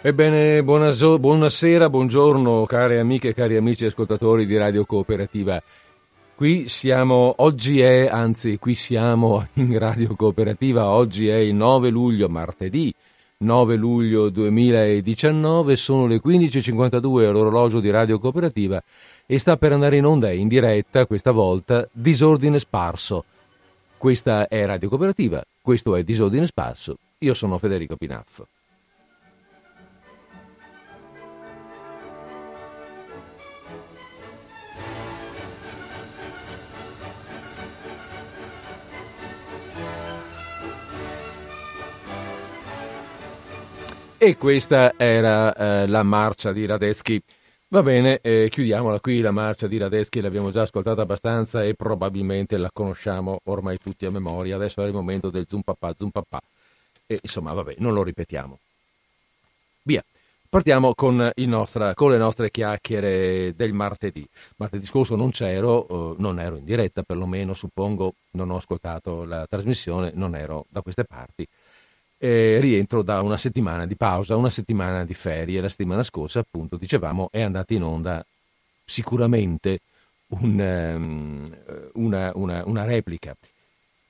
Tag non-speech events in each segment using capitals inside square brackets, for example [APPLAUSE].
Ebbene, buonasera, buongiorno cari amiche e cari amici ascoltatori di Radio Cooperativa. Qui siamo, oggi è, anzi qui siamo [LAUGHS] in Radio Cooperativa, oggi è il 9 luglio, martedì 9 luglio 2019, sono le 15.52 all'orologio di Radio Cooperativa e sta per andare in onda in diretta, questa volta, Disordine Sparso. Questa è Radio Cooperativa, questo è Disordine Sparso, io sono Federico Pinaffo. E questa era eh, la marcia di Radetzky. Va bene, eh, chiudiamola qui, la marcia di Radetzky l'abbiamo già ascoltata abbastanza e probabilmente la conosciamo ormai tutti a memoria. Adesso è il momento del zoom papà, zoom papà. E insomma, vabbè, non lo ripetiamo. Via, partiamo con, nostra, con le nostre chiacchiere del martedì. Martedì scorso non c'ero, eh, non ero in diretta perlomeno, suppongo, non ho ascoltato la trasmissione, non ero da queste parti eh, rientro da una settimana di pausa, una settimana di ferie. La settimana scorsa, appunto, dicevamo, è andata in onda sicuramente un, um, una, una, una, replica.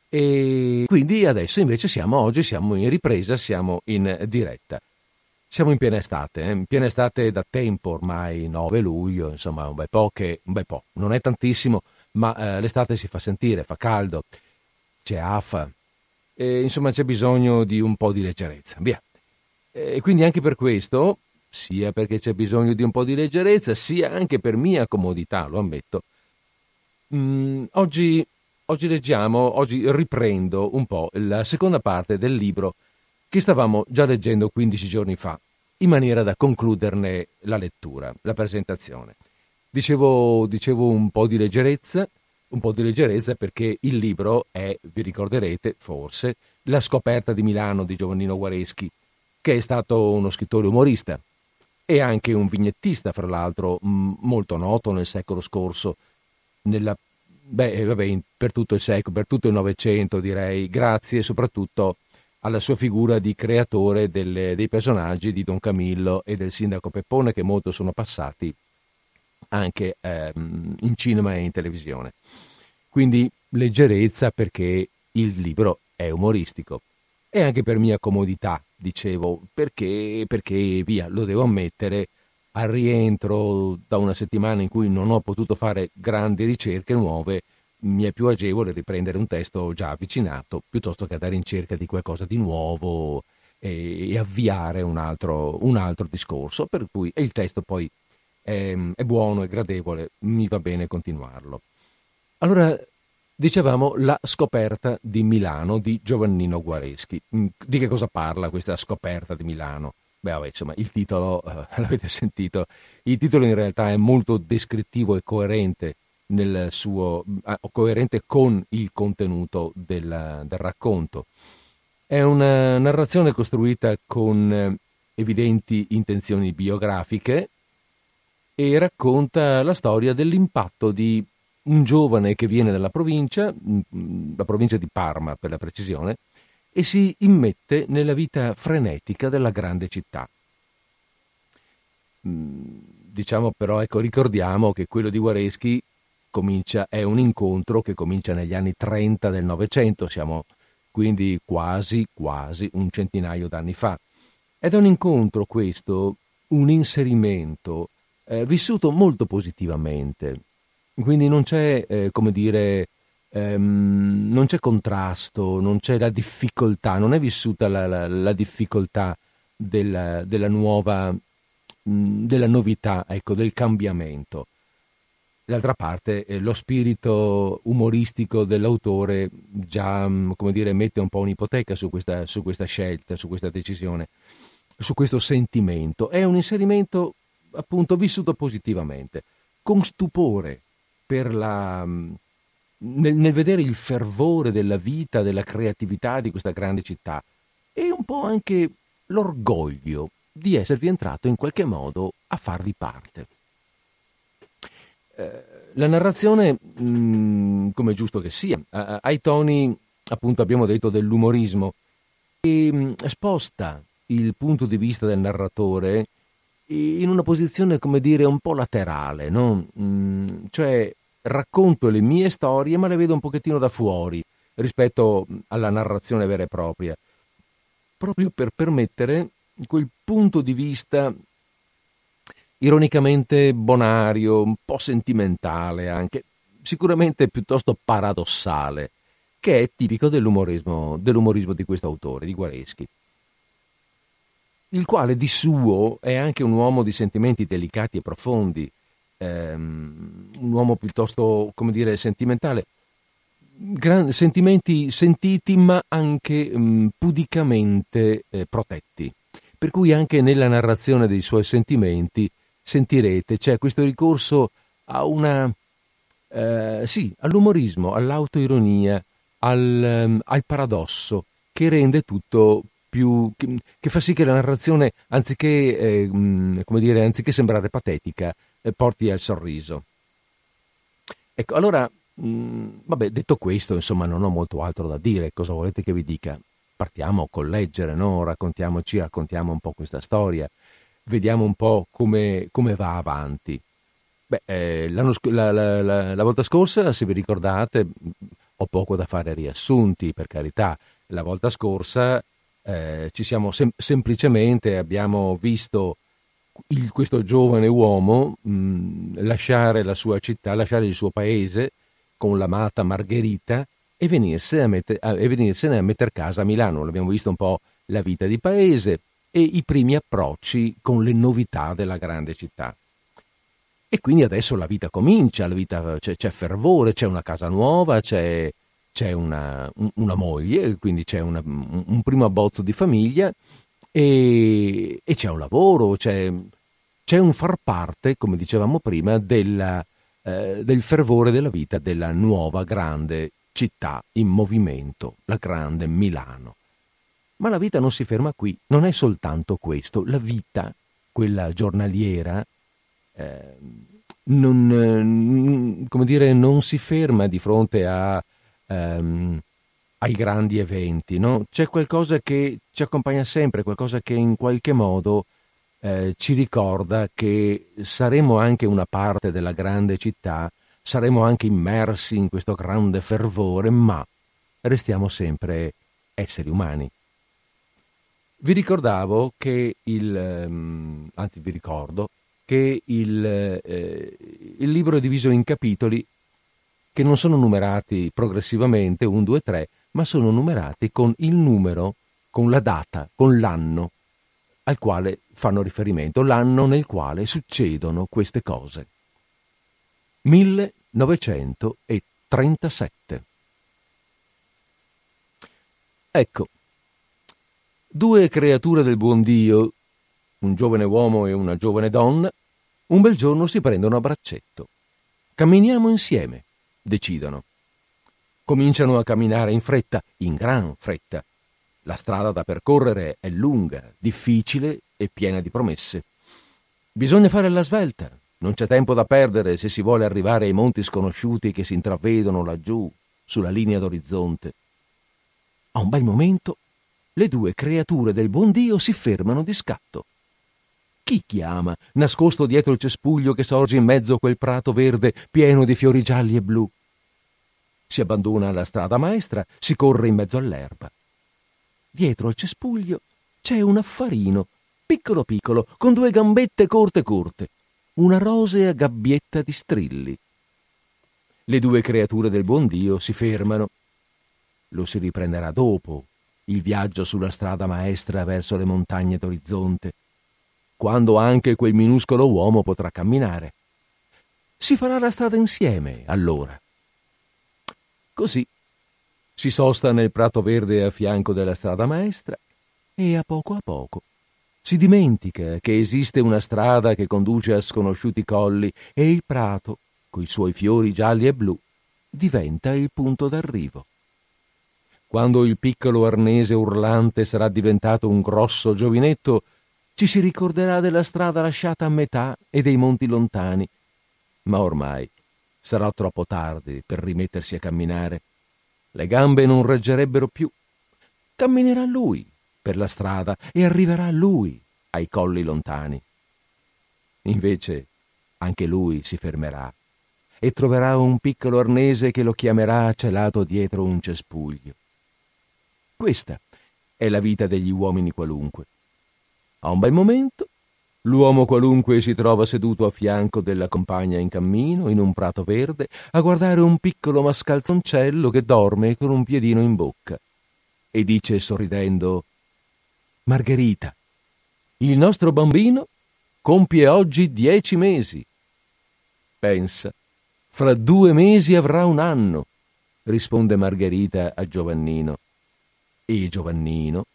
E quindi adesso invece siamo oggi, siamo in ripresa, siamo in diretta. Siamo in piena estate, eh? in piena estate da tempo ormai 9 luglio, insomma un bel po' che, un bel po', non è tantissimo, ma eh, l'estate si fa sentire, fa caldo, c'è afa, eh, insomma c'è bisogno di un po' di leggerezza. Via. E quindi anche per questo, sia perché c'è bisogno di un po' di leggerezza, sia anche per mia comodità, lo ammetto, mh, mm, oggi, oggi leggiamo, oggi riprendo un po' la seconda parte del libro che stavamo già leggendo 15 giorni fa, in maniera da concluderne la lettura, la presentazione. Dicevo, dicevo un po' di leggerezza, un po' di leggerezza perché il libro è, vi ricorderete forse, La scoperta di Milano di Giovannino Guareschi, che è stato uno scrittore umorista e anche un vignettista, fra l'altro, molto noto nel secolo scorso, nella, beh, vabbè, per tutto il secolo, per tutto il Novecento direi, grazie soprattutto alla sua figura di creatore delle, dei personaggi di Don Camillo e del sindaco Peppone che molto sono passati anche ehm, in cinema e in televisione. Quindi leggerezza perché il libro è umoristico e anche per mia comodità, dicevo, perché, perché via, lo devo ammettere, al rientro da una settimana in cui non ho potuto fare grandi ricerche nuove, mi è più agevole riprendere un testo già avvicinato piuttosto che andare in cerca di qualcosa di nuovo e, e avviare un altro, un altro, discorso, per cui il testo poi è, è buono, è gradevole, mi va bene continuarlo. Allora, dicevamo la scoperta di Milano di Giovannino Guareschi. Mm, di che cosa parla questa scoperta di Milano? Beh, vabbè, insomma, il titolo, eh, [LAUGHS] l'avete sentito, il titolo in realtà è molto descrittivo e coerente, suo, eh, coerente con il contenuto del, del, racconto. È una narrazione costruita con eh, evidenti intenzioni biografiche, e racconta la storia dell'impatto di un giovane che viene dalla provincia, mm, la provincia di Parma per la precisione, e si immette nella vita frenetica della grande città. Mm, diciamo però, ecco, ricordiamo che quello di Guareschi comincia, è un incontro che comincia negli anni 30 del Novecento, siamo quindi quasi, quasi un centinaio d'anni fa. Ed è un incontro questo, un inserimento eh, vissuto molto positivamente. Quindi non c'è, eh, come dire, ehm, non c'è contrasto, non c'è la difficoltà, non è vissuta la, la, la difficoltà della, della nuova, mh, della novità, ecco, del cambiamento. D'altra parte, eh, lo spirito umoristico dell'autore già, come dire, mette un po' un'ipoteca su questa, su questa scelta, su questa decisione, su questo sentimento. È un inserimento appunto vissuto positivamente, con stupore la, mm, nel, nel vedere il fervore della vita, della creatività di questa grande città e un po' anche l'orgoglio di esservi entrato in qualche modo a farvi parte. Eh, la narrazione, mm, come è giusto che sia, ha, ha i toni, appunto abbiamo detto, dell'umorismo e mh, sposta il punto di vista del narratore in una posizione, come dire, un po' laterale, no? Mm, cioè racconto le mie storie, ma le vedo un pochettino da fuori rispetto alla narrazione vera e propria, proprio per permettere quel punto di vista ironicamente bonario, un po' sentimentale anche, sicuramente piuttosto paradossale, che è tipico dell'umorismo, dell'umorismo di questo autore, di Guareschi il quale di suo è anche un uomo di sentimenti delicati e profondi, ehm, un uomo piuttosto, come dire, sentimentale, Gran, sentimenti sentiti ma anche mh, mm, pudicamente eh, protetti. Per cui anche nella narrazione dei suoi sentimenti sentirete c'è questo ricorso a una, eh, sì, all'umorismo, all'autoironia, al, um, al paradosso che rende tutto più, che, che, fa sì che la narrazione, anziché, eh, come dire, anziché sembrare patetica, eh, porti al sorriso. Ecco, allora, mh, vabbè, detto questo, insomma, non ho molto altro da dire. Cosa volete che vi dica? Partiamo col leggere, no? Raccontiamoci, raccontiamo un po' questa storia, vediamo un po' come, come va avanti. Beh, eh, la, la, la, la volta scorsa, se vi ricordate, ho poco da fare riassunti, per carità. La volta scorsa eh, ci siamo sem- semplicemente abbiamo visto il, questo giovane uomo mh, lasciare la sua città, lasciare il suo paese con l'amata Margherita e, venirsene a, met- a, e venirsene a mettere casa a Milano. L'abbiamo visto un po' la vita di paese e i primi approcci con le novità della grande città. E quindi adesso la vita comincia, la vita, c'è, c'è fervore, c'è una casa nuova, c'è, c'è una, una moglie, quindi c'è una, un primo abbozzo di famiglia e, e c'è un lavoro, c'è, c'è, un far parte, come dicevamo prima, della, eh, del fervore della vita della nuova grande città in movimento, la grande Milano. Ma la vita non si ferma qui, non è soltanto questo, la vita, quella giornaliera, eh, non, come dire, non si ferma di fronte a ehm, ai grandi eventi, no? C'è qualcosa che ci accompagna sempre, qualcosa che in qualche modo eh, ci ricorda che saremo anche una parte della grande città, saremo anche immersi in questo grande fervore, ma restiamo sempre esseri umani. Vi ricordavo che il, ehm, anzi vi ricordo, che il, eh, il libro è diviso in capitoli che non sono numerati progressivamente 1, 2, 3, ma sono numerati con il numero, con la data, con l'anno al quale fanno riferimento, l'anno nel quale succedono queste cose. 1937. Ecco, due creature del buon Dio, un giovane uomo e una giovane donna, un bel giorno si prendono a braccetto. Camminiamo insieme decidono. Cominciano a camminare in fretta, in gran fretta. La strada da percorrere è lunga, difficile e piena di promesse. Bisogna fare la svelta, non c'è tempo da perdere se si vuole arrivare ai monti sconosciuti che si intravedono laggiù, sulla linea d'orizzonte. A un bel momento, le due creature del buon Dio si fermano di scatto. Chi chiama, nascosto dietro il cespuglio che sorge in mezzo a quel prato verde pieno di fiori gialli e blu? Si abbandona alla strada maestra, si corre in mezzo all'erba. Dietro al cespuglio c'è un affarino, piccolo piccolo, con due gambette corte corte, una rosea gabbietta di strilli. Le due creature del buon Dio si fermano. Lo si riprenderà dopo, il viaggio sulla strada maestra verso le montagne d'orizzonte, quando anche quel minuscolo uomo potrà camminare. Si farà la strada insieme, allora. Così si sosta nel prato verde a fianco della strada maestra e a poco a poco si dimentica che esiste una strada che conduce a sconosciuti colli e il prato, coi suoi fiori gialli e blu, diventa il punto d'arrivo. Quando il piccolo arnese urlante sarà diventato un grosso giovinetto, ci si ricorderà della strada lasciata a metà e dei monti lontani. Ma ormai Sarà troppo tardi per rimettersi a camminare. Le gambe non reggerebbero più. Camminerà lui, per la strada e arriverà lui ai colli lontani. Invece anche lui si fermerà e troverà un piccolo arnese che lo chiamerà celato dietro un cespuglio. Questa è la vita degli uomini qualunque. A un bel momento L'uomo qualunque si trova seduto a fianco della compagna in cammino, in un prato verde, a guardare un piccolo mascalzoncello che dorme con un piedino in bocca. E dice sorridendo Margherita, il nostro bambino compie oggi dieci mesi. Pensa, fra due mesi avrà un anno, risponde Margherita a Giovannino. E Giovannino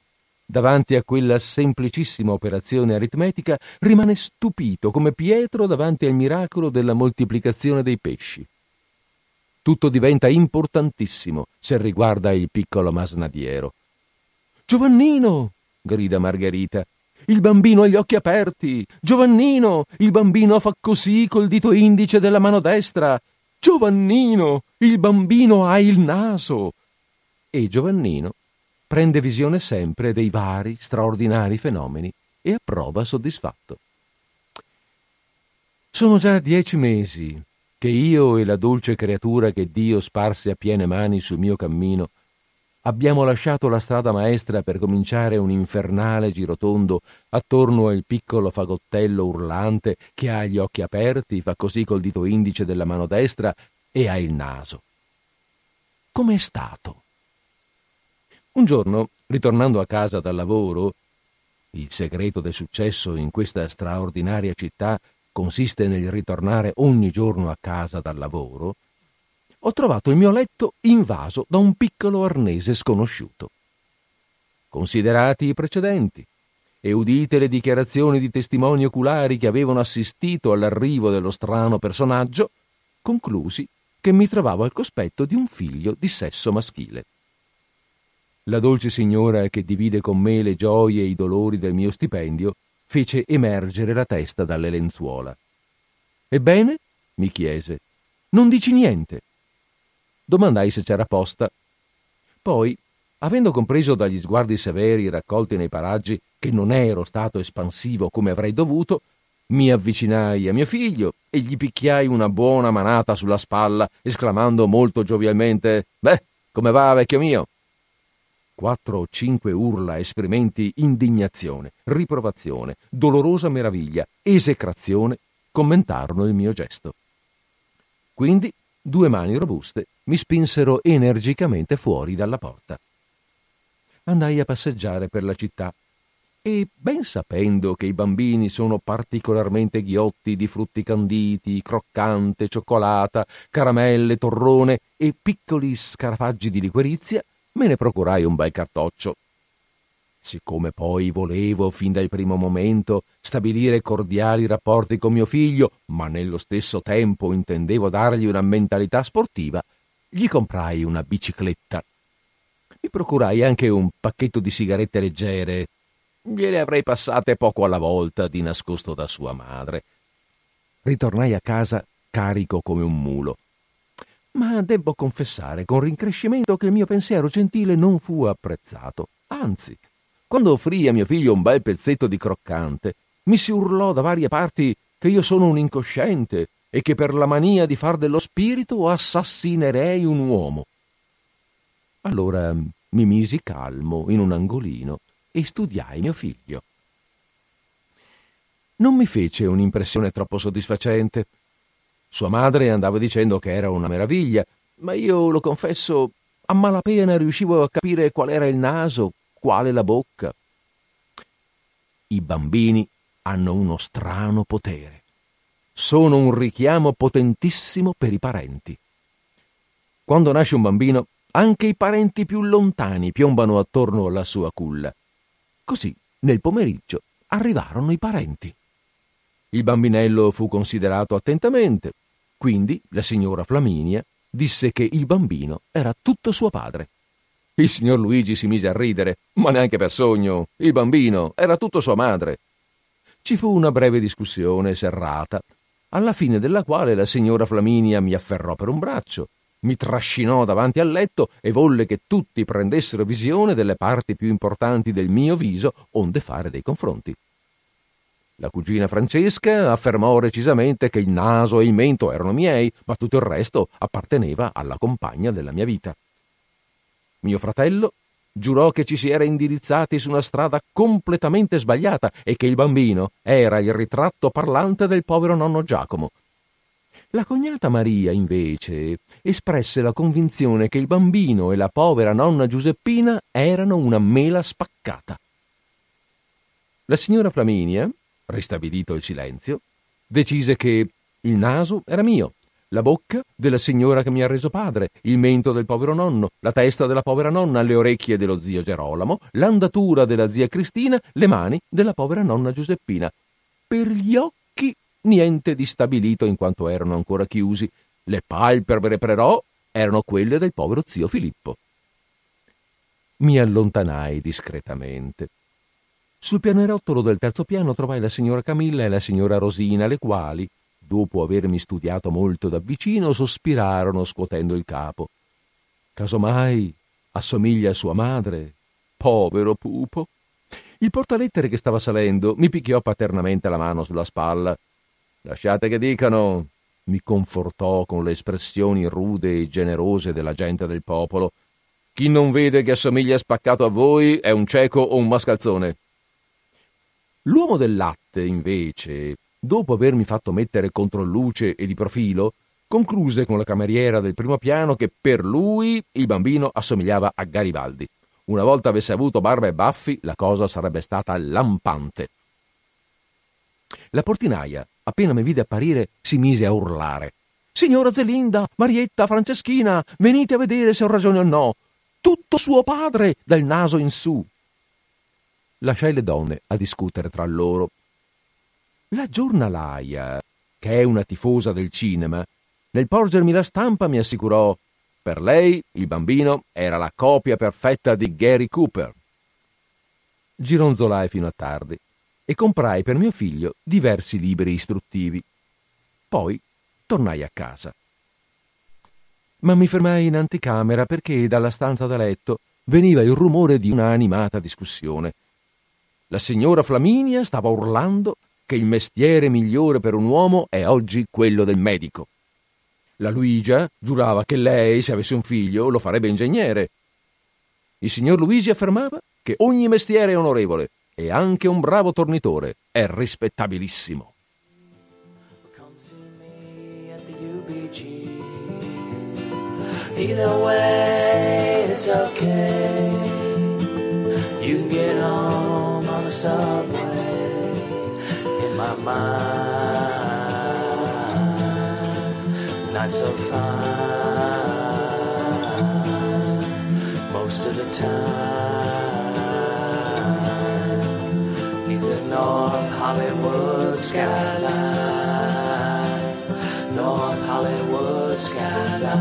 davanti a quella semplicissima operazione aritmetica, rimane stupito come Pietro davanti al miracolo della moltiplicazione dei pesci. Tutto diventa importantissimo se riguarda il piccolo masnadiero. Giovannino! grida Margherita. Il bambino ha gli occhi aperti. Giovannino! Il bambino fa così col dito indice della mano destra. Giovannino! Il bambino ha il naso. E Giovannino prende visione sempre dei vari, straordinari fenomeni e approva soddisfatto. Sono già dieci mesi che io e la dolce creatura che Dio sparse a piene mani sul mio cammino abbiamo lasciato la strada maestra per cominciare un infernale girotondo attorno al piccolo fagottello urlante che ha gli occhi aperti, fa così col dito indice della mano destra e ha il naso. Com'è stato? Un giorno, ritornando a casa dal lavoro, il segreto del successo in questa straordinaria città consiste nel ritornare ogni giorno a casa dal lavoro, ho trovato il mio letto invaso da un piccolo arnese sconosciuto. Considerati i precedenti e udite le dichiarazioni di testimoni oculari che avevano assistito all'arrivo dello strano personaggio, conclusi che mi trovavo al cospetto di un figlio di sesso maschile. La dolce signora che divide con me le gioie e i dolori del mio stipendio fece emergere la testa dalle lenzuola. Ebbene? mi chiese. Non dici niente. Domandai se c'era posta. Poi, avendo compreso dagli sguardi severi raccolti nei paraggi che non ero stato espansivo come avrei dovuto, mi avvicinai a mio figlio e gli picchiai una buona manata sulla spalla, esclamando molto giovialmente: Beh, come va, vecchio mio? Quattro o cinque urla esprimenti indignazione, riprovazione, dolorosa meraviglia, esecrazione commentarono il mio gesto. Quindi due mani robuste mi spinsero energicamente fuori dalla porta. Andai a passeggiare per la città e, ben sapendo che i bambini sono particolarmente ghiotti di frutti canditi, croccante, cioccolata, caramelle, torrone e piccoli scarafaggi di liquirizia, me ne procurai un bel cartoccio. Siccome poi volevo, fin dal primo momento, stabilire cordiali rapporti con mio figlio, ma nello stesso tempo intendevo dargli una mentalità sportiva, gli comprai una bicicletta. Mi procurai anche un pacchetto di sigarette leggere. Gliele avrei passate poco alla volta, di nascosto da sua madre. Ritornai a casa carico come un mulo ma debbo confessare con rincrescimento che il mio pensiero gentile non fu apprezzato. Anzi, quando offrii a mio figlio un bel pezzetto di croccante, mi si urlò da varie parti che io sono un incosciente e che per la mania di far dello spirito assassinerei un uomo. Allora mi misi calmo in un angolino e studiai mio figlio. Non mi fece un'impressione troppo soddisfacente sua madre andava dicendo che era una meraviglia, ma io lo confesso, a malapena riuscivo a capire qual era il naso, quale la bocca. I bambini hanno uno strano potere. Sono un richiamo potentissimo per i parenti. Quando nasce un bambino, anche i parenti più lontani piombano attorno alla sua culla. Così, nel pomeriggio, arrivarono i parenti. Il bambinello fu considerato attentamente, quindi la signora Flaminia disse che il bambino era tutto suo padre. Il signor Luigi si mise a ridere, ma neanche per sogno. Il bambino era tutto sua madre. Ci fu una breve discussione serrata, alla fine della quale la signora Flaminia mi afferrò per un braccio mi trascinò davanti al letto e volle che tutti prendessero visione delle parti più importanti del mio viso onde fare dei confronti. La cugina Francesca affermò recisamente che il naso e il mento erano miei, ma tutto il resto apparteneva alla compagna della mia vita. Mio fratello giurò che ci si era indirizzati su una strada completamente sbagliata e che il bambino era il ritratto parlante del povero nonno Giacomo. La cognata Maria, invece, espresse la convinzione che il bambino e la povera nonna Giuseppina erano una mela spaccata. La signora Flaminia, ristabilito il silenzio, decise che il naso era mio, la bocca della signora che mi ha reso padre, il mento del povero nonno, la testa della povera nonna, le orecchie dello zio Gerolamo, l'andatura della zia Cristina, le mani della povera nonna Giuseppina. Per gli occhi niente di stabilito in quanto erano ancora chiusi. Le palpebre però erano quelle del povero zio Filippo. Mi allontanai discretamente. Sul pianerottolo del terzo piano trovai la signora Camilla e la signora Rosina, le quali, dopo avermi studiato molto da vicino, sospirarono scuotendo il capo. Casomai assomiglia a sua madre. Povero pupo. Il portalettere che stava salendo mi picchiò paternamente la mano sulla spalla. Lasciate che dicano, mi confortò con le espressioni rude e generose della gente del popolo. Chi non vede che assomiglia spaccato a voi è un cieco o un mascalzone. L'uomo del latte, invece, dopo avermi fatto mettere controluce e di profilo, concluse con la cameriera del primo piano che per lui il bambino assomigliava a Garibaldi. Una volta avesse avuto barba e baffi, la cosa sarebbe stata lampante. La portinaia, appena mi vide apparire, si mise a urlare. Signora Zelinda, Marietta, Franceschina, venite a vedere se ho ragione o no. Tutto suo padre, dal naso in su lasciai le donne a discutere tra loro. La giornalaia, che è una tifosa del cinema, nel porgermi la stampa mi assicurò per lei il bambino era la copia perfetta di Gary Cooper. Gironzolai fino a tardi e comprai per mio figlio diversi libri istruttivi. Poi tornai a casa. Ma mi fermai in anticamera perché dalla stanza da letto veniva il rumore di una animata discussione la signora Flaminia stava urlando che il mestiere migliore per un uomo è oggi quello del medico. La Luigia giurava che lei, se avesse un figlio, lo farebbe ingegnere. Il signor Luigi affermava che ogni mestiere è onorevole e anche un bravo tornitore è rispettabilissimo. Either way, it's okay. You get on. Subway in my mind. Not so fine most of the time. The North Hollywood skyline, North Hollywood skyline,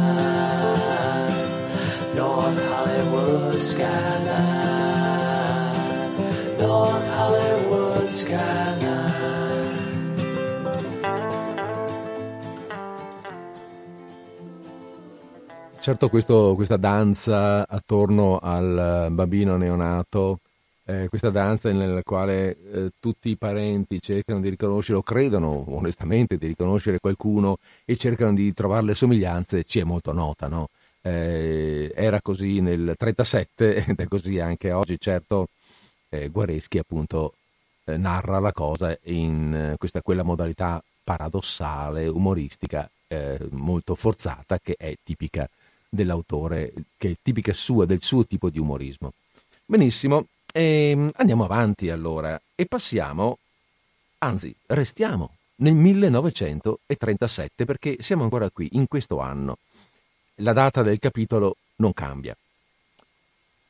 North Hollywood skyline. North Hollywood skyline. Certo questo, questa danza attorno al bambino neonato, eh, questa danza nella quale eh, tutti i parenti cercano di riconoscere o credono onestamente di riconoscere qualcuno e cercano di trovare le somiglianze, ci è molto nota, no? Eh, era così nel 37 [LAUGHS] ed è così anche oggi, certo eh, Guareschi appunto eh, narra la cosa in eh, questa quella modalità paradossale, umoristica, eh, molto forzata che è tipica dell'autore, che è tipica sua, del suo tipo di umorismo. Benissimo, ehm, andiamo avanti allora e passiamo, anzi restiamo nel 1937 perché siamo ancora qui, in questo anno. La data del capitolo non cambia.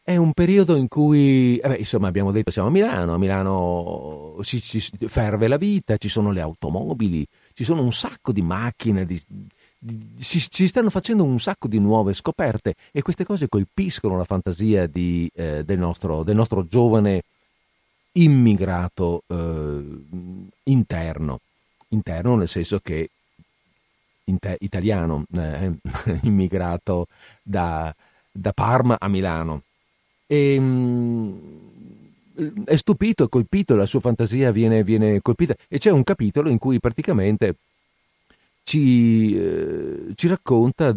È un periodo in cui, eh insomma, abbiamo detto siamo a Milano, a Milano si, si, ferve la vita, ci sono le automobili, ci sono un sacco di macchine, di, di, si, si, stanno facendo un sacco di nuove scoperte e queste cose colpiscono la fantasia di, eh, del, nostro, del, nostro, giovane immigrato eh, interno, interno nel senso che italiano, eh, [LAUGHS] immigrato da, da, Parma a Milano. E, mh, mm, è stupito, è colpito, la sua fantasia viene, viene, colpita e c'è un capitolo in cui praticamente ci, eh, ci racconta eh,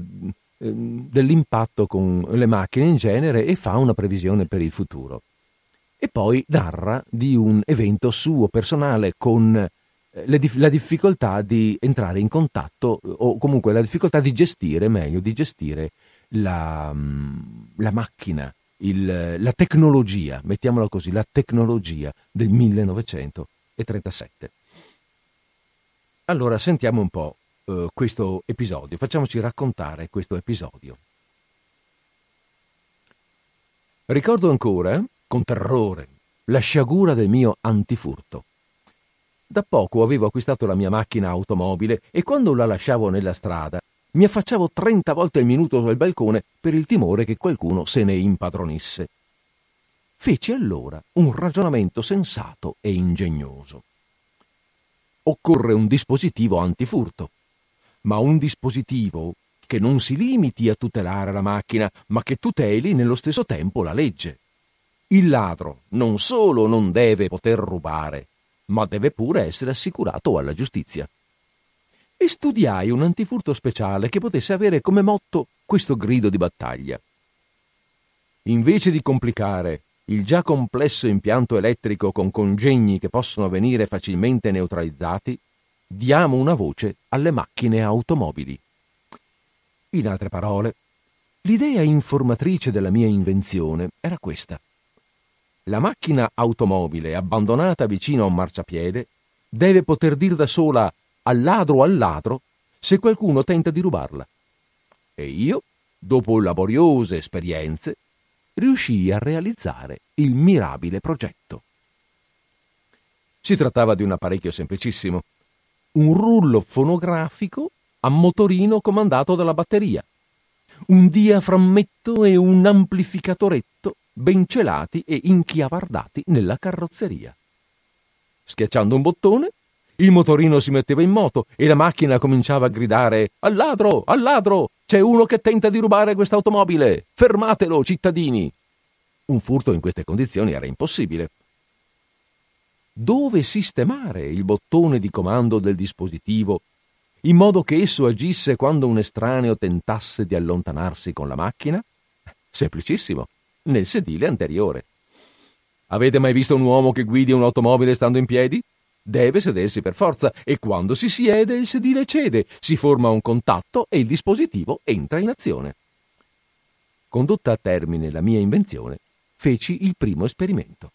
dell'impatto con le macchine in genere e fa una previsione per il futuro. E poi narra di un evento suo personale con la difficoltà di entrare in contatto o comunque la difficoltà di gestire, meglio, di gestire la, mm, la macchina, il, la tecnologia, mettiamola così, la tecnologia del 1937. Allora sentiamo un po' eh, questo episodio, facciamoci raccontare questo episodio. Ricordo ancora, con terrore, la sciagura del mio antifurto. Da poco avevo acquistato la mia macchina automobile e quando la lasciavo nella strada mi affacciavo 30 volte al minuto sul balcone per il timore che qualcuno se ne impadronisse. Feci allora un ragionamento sensato e ingegnoso. Occorre un dispositivo antifurto, ma un dispositivo che non si limiti a tutelare la macchina, ma che tuteli nello stesso tempo la legge. Il ladro non solo non deve poter rubare, ma deve pure essere assicurato alla giustizia. E studiai un antifurto speciale che potesse avere come motto questo grido di battaglia. Invece di complicare il già complesso impianto elettrico con congegni che possono venire facilmente neutralizzati, diamo una voce alle macchine automobili. In altre parole, l'idea informatrice della mia invenzione era questa. La macchina automobile abbandonata vicino a un marciapiede deve poter dire da sola al ladro al ladro se qualcuno tenta di rubarla. E io, dopo laboriose esperienze, riuscii a realizzare il mirabile progetto. Si trattava di un apparecchio semplicissimo, un rullo fonografico a motorino comandato dalla batteria, un diaframmetto e un amplificatoretto ben celati e inchiavardati nella carrozzeria. Schiacciando un bottone, il motorino si metteva in moto e la macchina cominciava a gridare Al ladro, al ladro! C'è uno che tenta di rubare quest'automobile! Fermatelo, cittadini! Un furto in queste condizioni era impossibile. Dove sistemare il bottone di comando del dispositivo in modo che esso agisse quando un estraneo tentasse di allontanarsi con la macchina? Semplicissimo nel sedile anteriore. Avete mai visto un uomo che guidi un'automobile stando in piedi? Deve sedersi per forza e quando si siede il sedile cede, si forma un contatto e il dispositivo entra in azione. Condotta a termine la mia invenzione, feci il primo esperimento.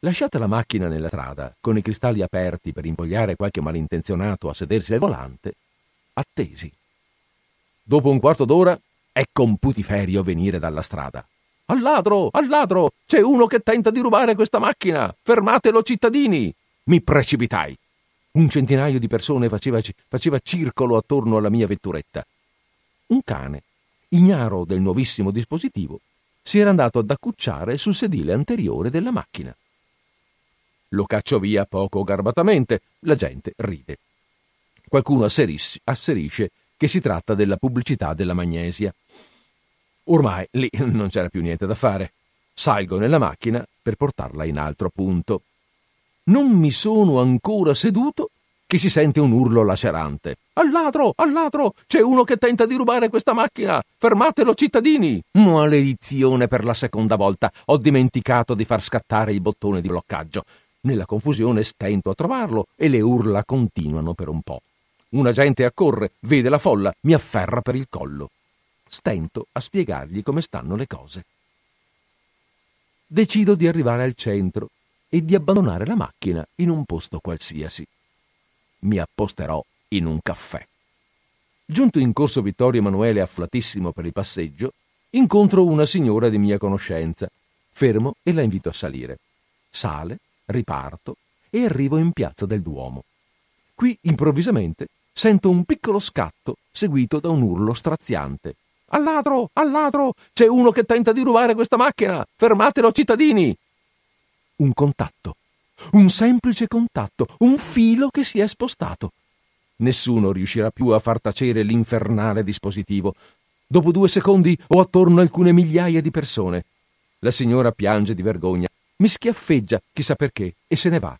Lasciata la macchina nella strada, con i cristalli aperti per invogliare qualche malintenzionato a sedersi al volante, attesi. Dopo un quarto d'ora, ecco un putiferio venire dalla strada. Al ladro, al ladro! C'è uno che tenta di rubare questa macchina! Fermatelo, cittadini! Mi precipitai. Un centinaio di persone faceva, faceva circolo attorno alla mia vetturetta. Un cane, ignaro del nuovissimo dispositivo, si era andato ad accucciare sul sedile anteriore della macchina. Lo caccio via poco garbatamente, la gente ride. Qualcuno asserisce che si tratta della pubblicità della magnesia. Ormai lì non c'era più niente da fare. Salgo nella macchina per portarla in altro punto. Non mi sono ancora seduto che si sente un urlo lacerante. Al ladro, al ladro! C'è uno che tenta di rubare questa macchina! Fermatelo, cittadini! Maledizione per la seconda volta! Ho dimenticato di far scattare il bottone di bloccaggio. Nella confusione stento a trovarlo e le urla continuano per un po'. Un agente accorre, vede la folla, mi afferra per il collo stento a spiegargli come stanno le cose. Decido di arrivare al centro e di abbandonare la macchina in un posto qualsiasi. Mi apposterò in un caffè. Giunto in corso Vittorio Emanuele afflatissimo per il passeggio, incontro una signora di mia conoscenza. Fermo e la invito a salire. Sale, riparto e arrivo in piazza del Duomo. Qui, improvvisamente, sento un piccolo scatto seguito da un urlo straziante. Al ladro! Al ladro! C'è uno che tenta di rubare questa macchina! Fermatelo, cittadini! Un contatto. Un semplice contatto. Un filo che si è spostato. Nessuno riuscirà più a far tacere l'infernale dispositivo. Dopo due secondi ho attorno alcune migliaia di persone. La signora piange di vergogna, mi schiaffeggia, chissà perché, e se ne va.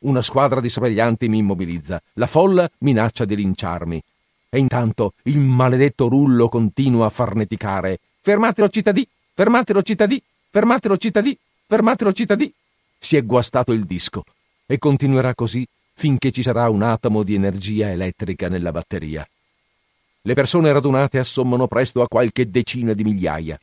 Una squadra di sorveglianti mi immobilizza. La folla minaccia di linciarmi. E intanto il maledetto rullo continua a farneticare. Fermatelo cittadì! Fermatelo cittadì! Fermatelo cittadì! Fermatelo cittadì! Si è guastato il disco e continuerà così finché ci sarà un atomo di energia elettrica nella batteria. Le persone radunate assommano presto a qualche decina di migliaia.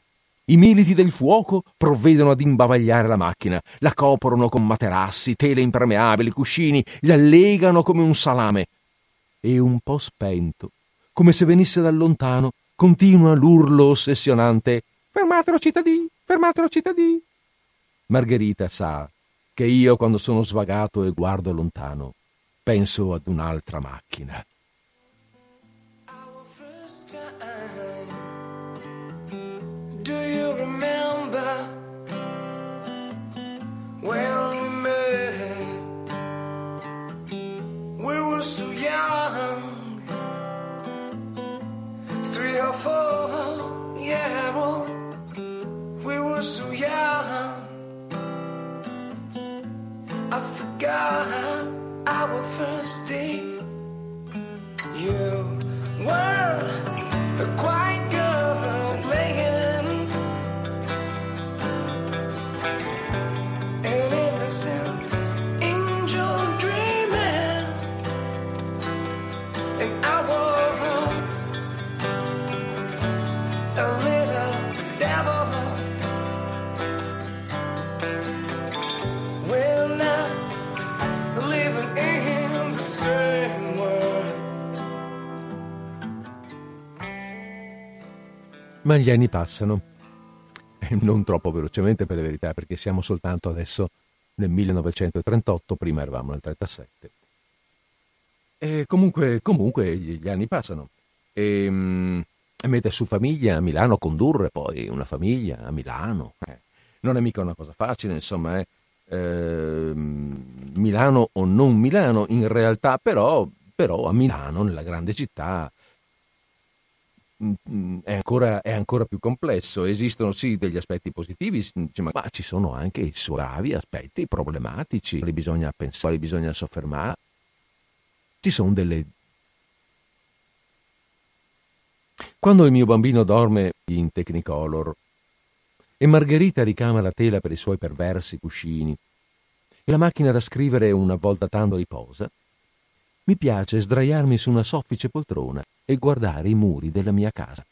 I militi del fuoco provvedono ad imbavagliare la macchina, la coprono con materassi, tele impermeabili, cuscini, la legano come un salame. E un po' spento, come se venisse da lontano, continua l'urlo ossessionante Fermatelo cittadini, fermatelo cittadini. Margherita sa che io quando sono svagato e guardo lontano penso ad un'altra macchina. Do you remember when we met? We were so young, three or four, yeah, well, we were so young. I forgot our first date. You were a Ma gli anni passano. E non troppo velocemente per la verità, perché siamo soltanto adesso nel 1938, prima eravamo nel 37. E comunque, comunque gli anni passano. E, mm, e mette su famiglia a Milano, condurre poi una famiglia a Milano. eh. Non è mica una cosa facile, insomma, eh. Ehm, Milano o non Milano, in realtà però, però a Milano, nella grande città, è ancora, è ancora più complesso. Esistono sì degli aspetti positivi, ma ci sono anche i suoi gravi aspetti problematici, quali bisogna pensare, quali bisogna soffermare. Ci sono delle... Quando il mio bambino dorme in Technicolor e Margherita ricama la tela per i suoi perversi cuscini e la macchina da scrivere una volta tanto riposa, mi piace sdraiarmi su una soffice poltrona e guardare i muri della mia casa.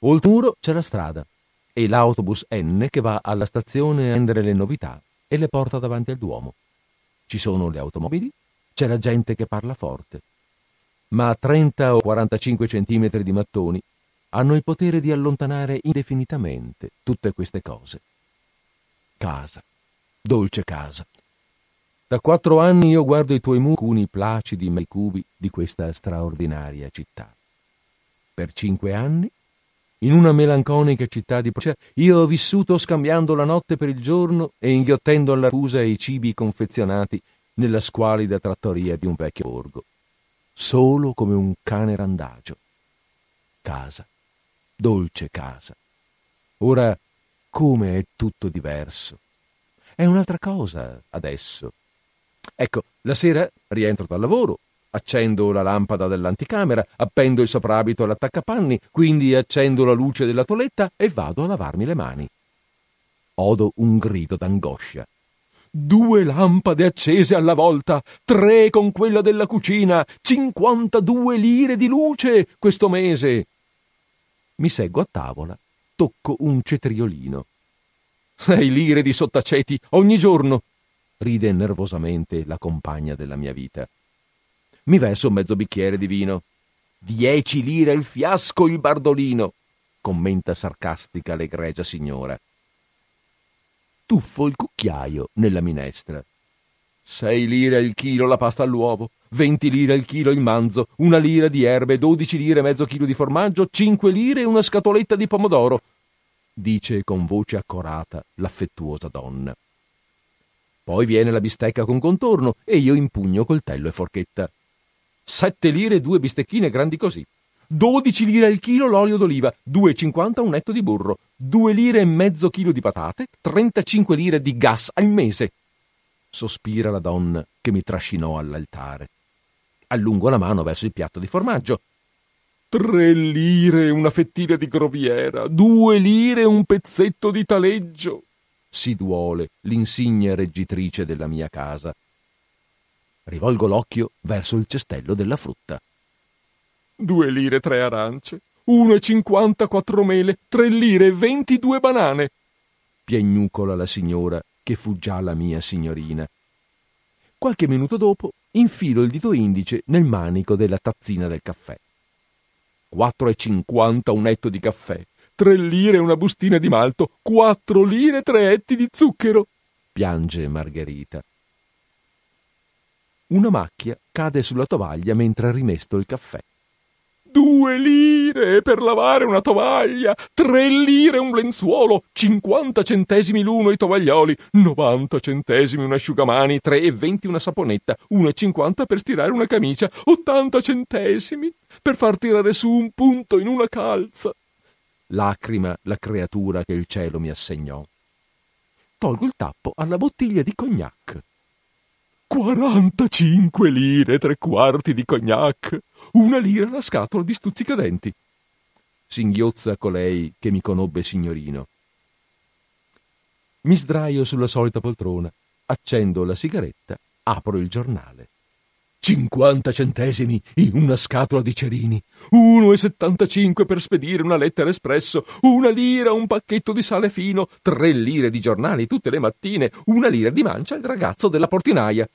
Oltre il muro c'è la strada e l'autobus N che va alla stazione a prendere le novità e le porta davanti al Duomo. Ci sono le automobili, c'è la gente che parla forte, ma a 30 o 45 centimetri di mattoni hanno il potere di allontanare indefinitamente tutte queste cose. Casa, dolce casa. Da quattro anni io guardo i tuoi muri placidi ma cubi di questa straordinaria città. Per cinque anni, in una melanconica città di Provincia, io ho vissuto scambiando la notte per il giorno e inghiottendo alla fusa i cibi confezionati nella squalida trattoria di un vecchio borgo. Solo come un cane randagio. Casa, dolce casa. Ora, come è tutto diverso. È un'altra cosa adesso. Ecco, la sera rientro dal lavoro, accendo la lampada dell'anticamera, appendo il soprabito all'attaccapanni, quindi accendo la luce della toletta e vado a lavarmi le mani. Odo un grido d'angoscia. Due lampade accese alla volta, tre con quella della cucina, cinquantadue lire di luce questo mese. Mi seggo a tavola, tocco un cetriolino. Sei lire di sottaceti ogni giorno, ride nervosamente la compagna della mia vita. Mi verso mezzo bicchiere di vino. Dieci lire il fiasco il bardolino, commenta sarcastica l'egregia signora. Tuffo il cucchiaio nella minestra. Sei lire il chilo la pasta all'uovo, venti lire il chilo il manzo, una lira di erbe, dodici lire mezzo chilo di formaggio, cinque lire e una scatoletta di pomodoro, dice con voce accorata l'affettuosa donna. Poi viene la bistecca con contorno e io impugno coltello e forchetta. Sette lire due bistecchine grandi così. 12 lire al chilo l'olio d'oliva, 2,50 un netto di burro, 2 lire e mezzo chilo di patate, 35 lire di gas al mese. Sospira la donna che mi trascinò all'altare. Allungo la mano verso il piatto di formaggio. Tre lire una fettina di groviera, due lire un pezzetto di taleggio. Si duole l'insigne reggitrice della mia casa. Rivolgo l'occhio verso il cestello della frutta. Due lire tre arance, uno e cinquanta quattro mele, tre lire e ventidue banane. Piagnucola la signora, che fu già la mia signorina. Qualche minuto dopo infilo il dito indice nel manico della tazzina del caffè. Quattro e cinquanta un etto di caffè, tre lire una bustina di malto, quattro lire tre etti di zucchero, piange Margherita. Una macchia cade sulla tovaglia mentre rimesto il caffè. Due lire per lavare una tovaglia, tre lire un lenzuolo, cinquanta centesimi l'uno i tovaglioli, novanta centesimi un asciugamani, tre e venti una saponetta, uno e cinquanta per stirare una camicia, ottanta centesimi per far tirare su un punto in una calza. Lacrima la creatura che il cielo mi assegnò. Tolgo il tappo alla bottiglia di cognac. Quarantacinque lire tre quarti di cognac una lira la scatola di stuzzicadenti. Singhiozza colei che mi conobbe signorino. Mi sdraio sulla solita poltrona, accendo la sigaretta, apro il giornale. Cinquanta centesimi in una scatola di cerini, uno e settantacinque per spedire una lettera espresso, una lira un pacchetto di sale fino, tre lire di giornali tutte le mattine, una lira di mancia il ragazzo della portinaia.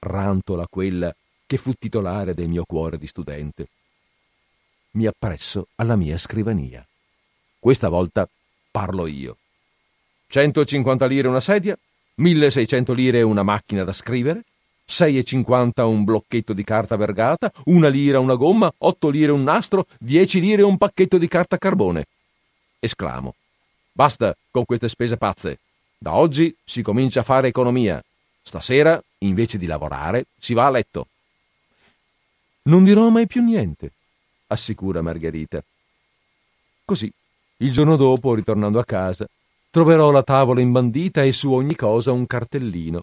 Rantola quella che fu titolare del mio cuore di studente. Mi appresso alla mia scrivania. Questa volta parlo io. 150 lire una sedia, 1600 lire una macchina da scrivere, 6,50 un blocchetto di carta vergata, una lira una gomma, 8 lire un nastro, 10 lire un pacchetto di carta carbone. Esclamo. Basta con queste spese pazze. Da oggi si comincia a fare economia. Stasera, invece di lavorare, si va a letto. Non dirò mai più niente, assicura Margherita. Così, il giorno dopo, ritornando a casa, troverò la tavola imbandita e su ogni cosa un cartellino.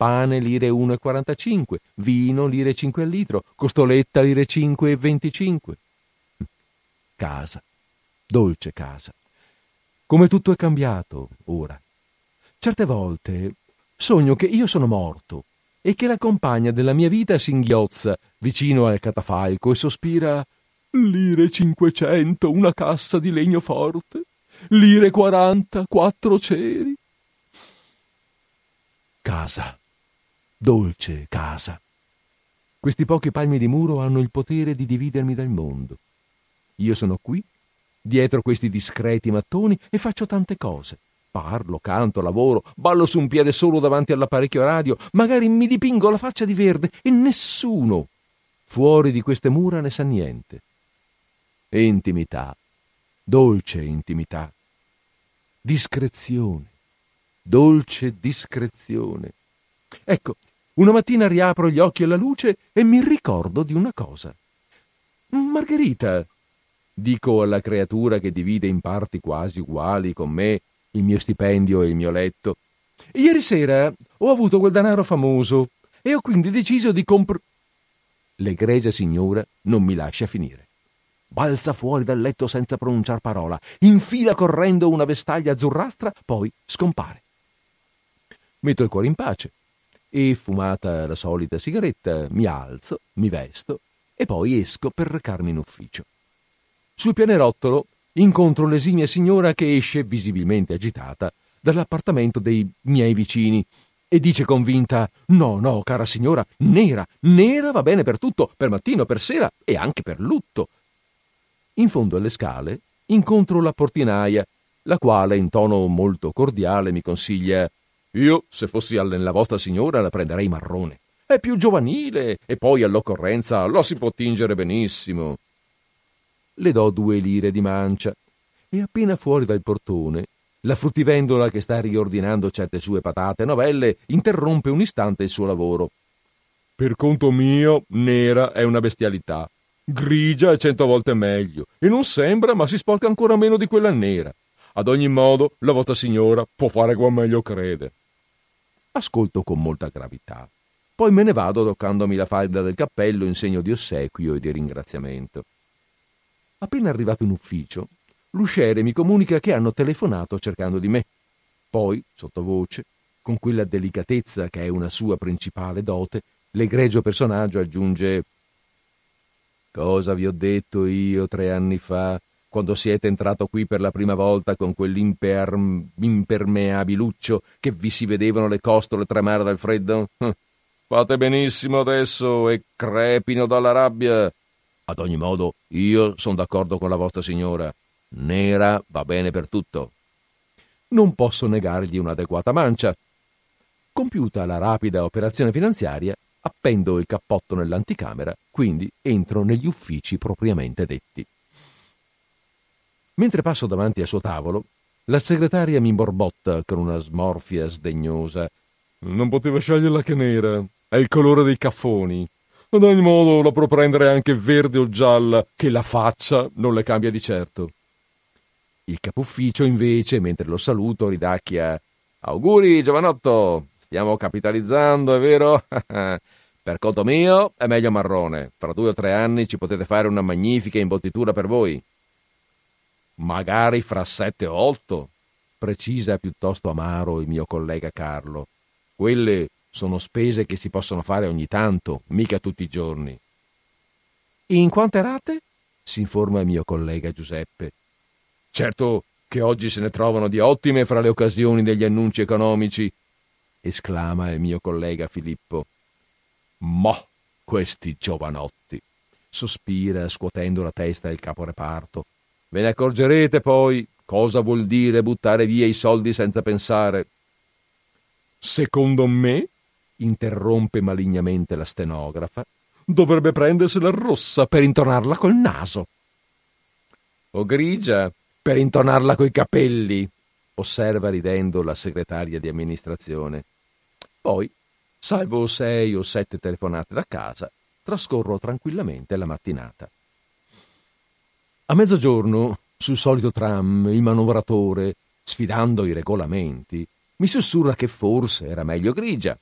Pane lire 1,45, vino lire 5 al litro, costoletta lire 5,25. Casa, dolce casa. Come tutto è cambiato ora. Certe volte sogno che io sono morto e che la compagna della mia vita singhiozza vicino al catafalco e sospira Lire cinquecento, una cassa di legno forte, lire quaranta, quattro ceri. Casa, dolce casa. Questi pochi palmi di muro hanno il potere di dividermi dal mondo. Io sono qui, dietro questi discreti mattoni, e faccio tante cose. Parlo, canto, lavoro, ballo su un piede solo davanti all'apparecchio radio, magari mi dipingo la faccia di verde e nessuno fuori di queste mura ne sa niente. Intimità, dolce intimità, discrezione, dolce discrezione. Ecco, una mattina riapro gli occhi alla luce e mi ricordo di una cosa. Margherita, dico alla creatura che divide in parti quasi uguali con me il mio stipendio e il mio letto. Ieri sera ho avuto quel denaro famoso e ho quindi deciso di comprare. L'egregia signora non mi lascia finire. Balza fuori dal letto senza pronunciar parola, infila correndo una vestaglia azzurrastra, poi scompare. Metto il cuore in pace e, fumata la solita sigaretta, mi alzo, mi vesto e poi esco per recarmi in ufficio. Sul pianerottolo incontro l'esimia signora che esce, visibilmente agitata, dall'appartamento dei miei vicini e dice convinta No, no, cara signora, nera, nera va bene per tutto, per mattino, per sera e anche per lutto. In fondo alle scale incontro la portinaia, la quale in tono molto cordiale mi consiglia Io, se fossi alla vostra signora, la prenderei marrone. È più giovanile e poi all'occorrenza lo si può tingere benissimo le do due lire di mancia e appena fuori dal portone la fruttivendola che sta riordinando certe sue patate novelle interrompe un istante il suo lavoro. Per conto mio, nera è una bestialità. Grigia è cento volte meglio. E non sembra, ma si sporca ancora meno di quella nera. Ad ogni modo, la vostra signora può fare come meglio crede. Ascolto con molta gravità. Poi me ne vado toccandomi la falda del cappello in segno di ossequio e di ringraziamento. Appena arrivato in ufficio, l'usciere mi comunica che hanno telefonato cercando di me. Poi, sottovoce, con quella delicatezza che è una sua principale dote, l'egregio personaggio aggiunge Cosa vi ho detto io tre anni fa, quando siete entrato qui per la prima volta con quell'impermeabiluccio che vi si vedevano le costole tremare dal freddo? Fate benissimo adesso e crepino dalla rabbia. Ad ogni modo, io sono d'accordo con la vostra signora. Nera va bene per tutto. Non posso negargli un'adeguata mancia. Compiuta la rapida operazione finanziaria, appendo il cappotto nell'anticamera, quindi entro negli uffici propriamente detti. Mentre passo davanti al suo tavolo, la segretaria mi borbotta con una smorfia sdegnosa. Non poteva sceglierla che nera. È il colore dei caffoni. Ad ogni modo la può prendere anche verde o gialla, che la faccia non le cambia di certo. Il capufficio, invece, mentre lo saluto, ridacchia. Auguri, giovanotto! Stiamo capitalizzando, è vero? [LAUGHS] per conto mio è meglio marrone. Fra due o tre anni ci potete fare una magnifica imbottitura per voi. Magari fra sette o otto, precisa piuttosto amaro il mio collega Carlo. Quelle sono spese che si possono fare ogni tanto, mica tutti i giorni. In quante rate? si informa il mio collega Giuseppe. Certo che oggi se ne trovano di ottime fra le occasioni degli annunci economici esclama il mio collega Filippo. Ma questi giovanotti! sospira scuotendo la testa il caporeparto. Ve ne accorgerete poi cosa vuol dire buttare via i soldi senza pensare. Secondo me, interrompe malignamente la stenografa, dovrebbe prendersela rossa per intonarla col naso. O grigia per intonarla coi capelli, osserva ridendo la segretaria di amministrazione. Poi, salvo sei o sette telefonate da casa, trascorro tranquillamente la mattinata. A mezzogiorno, sul solito tram, il manovratore, sfidando i regolamenti, mi sussurra che forse era meglio grigia.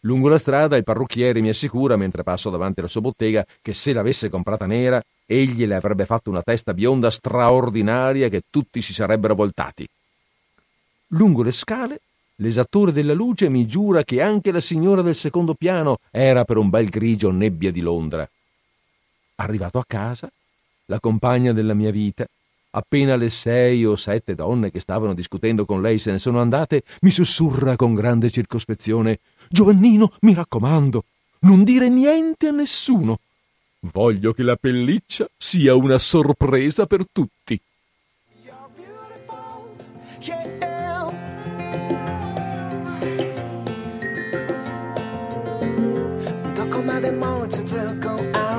Lungo la strada il parrucchiere mi assicura, mentre passo davanti alla sua bottega, che se l'avesse comprata nera, egli le avrebbe fatto una testa bionda straordinaria che tutti si sarebbero voltati. Lungo le scale, l'esattore della luce mi giura che anche la signora del secondo piano era per un bel grigio nebbia di Londra. Arrivato a casa, la compagna della mia vita, appena le sei o sette donne che stavano discutendo con lei se ne sono andate, mi sussurra con grande circospezione Giovannino, mi raccomando, non dire niente a nessuno. Voglio che la pelliccia sia una sorpresa per tutti. Allora,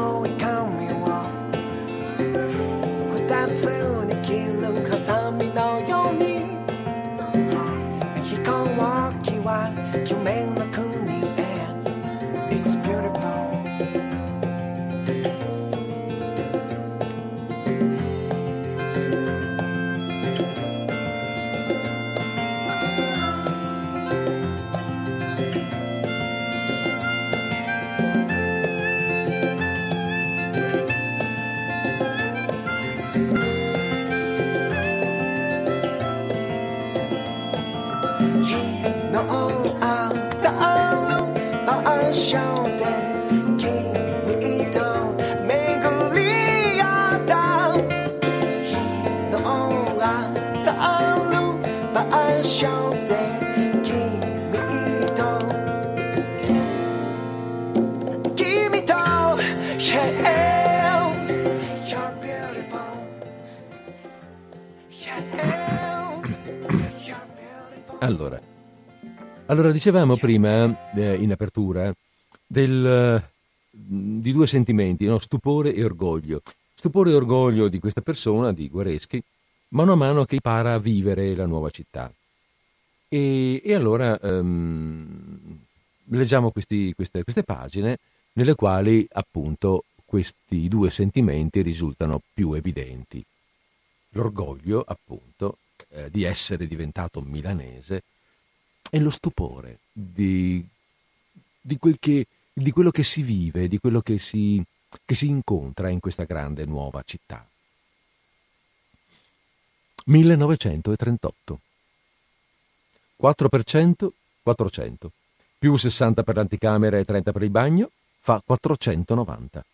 allora dicevamo prima, eh, in apertura, del, di due sentimenti, no? stupore e orgoglio. Stupore e orgoglio di questa persona, di Guareschi, mano a mano che impara a vivere la nuova città. E, e allora um, leggiamo questi, queste, queste pagine nelle quali appunto questi due sentimenti risultano più evidenti. L'orgoglio, appunto, eh, di essere diventato milanese e lo stupore di, di, quel che, di, quello che si vive, di quello che si, che si incontra in questa grande nuova città. 1938. 4% 400, più 60 per l'anticamera e 30 per il bagno, fa 490.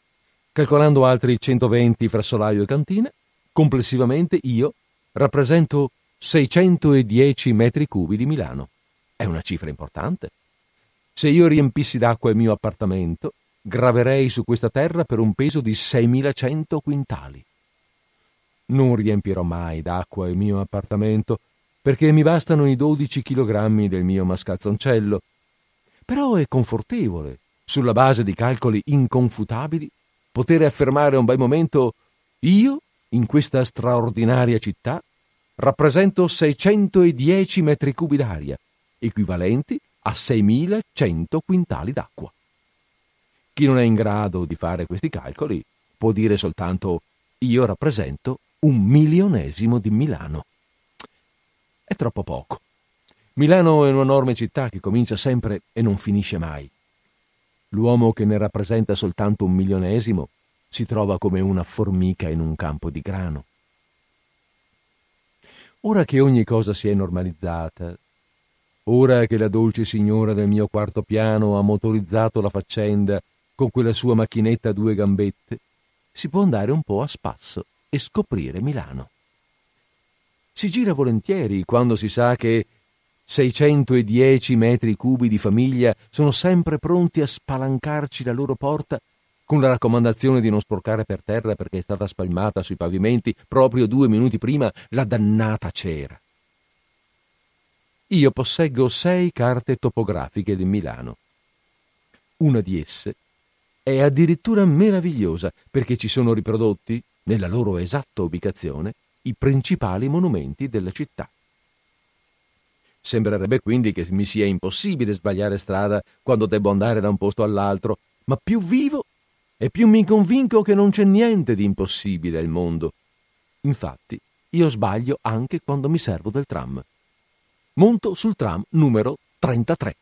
Calcolando altri 120 fra solaio e cantina, complessivamente io rappresento 610 metri cubi di Milano. È una cifra importante. Se io riempissi d'acqua il mio appartamento, graverei su questa terra per un peso di 6.100 quintali. Non riempirò mai d'acqua il mio appartamento perché mi bastano i 12 chilogrammi del mio mascalzoncello. Però è confortevole, sulla base di calcoli inconfutabili, poter affermare un bel momento io, in questa straordinaria città, rappresento 610 metri cubi d'aria, equivalenti a 6.100 quintali d'acqua. Chi non è in grado di fare questi calcoli può dire soltanto io rappresento un milionesimo di Milano. È troppo poco. Milano è un'enorme città che comincia sempre e non finisce mai. L'uomo che ne rappresenta soltanto un milionesimo si trova come una formica in un campo di grano. Ora che ogni cosa si è normalizzata, ora che la dolce signora del mio quarto piano ha motorizzato la faccenda con quella sua macchinetta a due gambette, si può andare un po' a spasso e scoprire Milano. Si gira volentieri quando si sa che 610 metri cubi di famiglia sono sempre pronti a spalancarci la loro porta con la raccomandazione di non sporcare per terra perché è stata spalmata sui pavimenti proprio due minuti prima la dannata cera. Io posseggo sei carte topografiche di Milano. Una di esse è addirittura meravigliosa perché ci sono riprodotti, nella loro esatta ubicazione, i principali monumenti della città. Sembrerebbe quindi che mi sia impossibile sbagliare strada quando debbo andare da un posto all'altro, ma più vivo e più mi convinco che non c'è niente di impossibile al mondo. Infatti, io sbaglio anche quando mi servo del tram. Monto sul tram numero 33.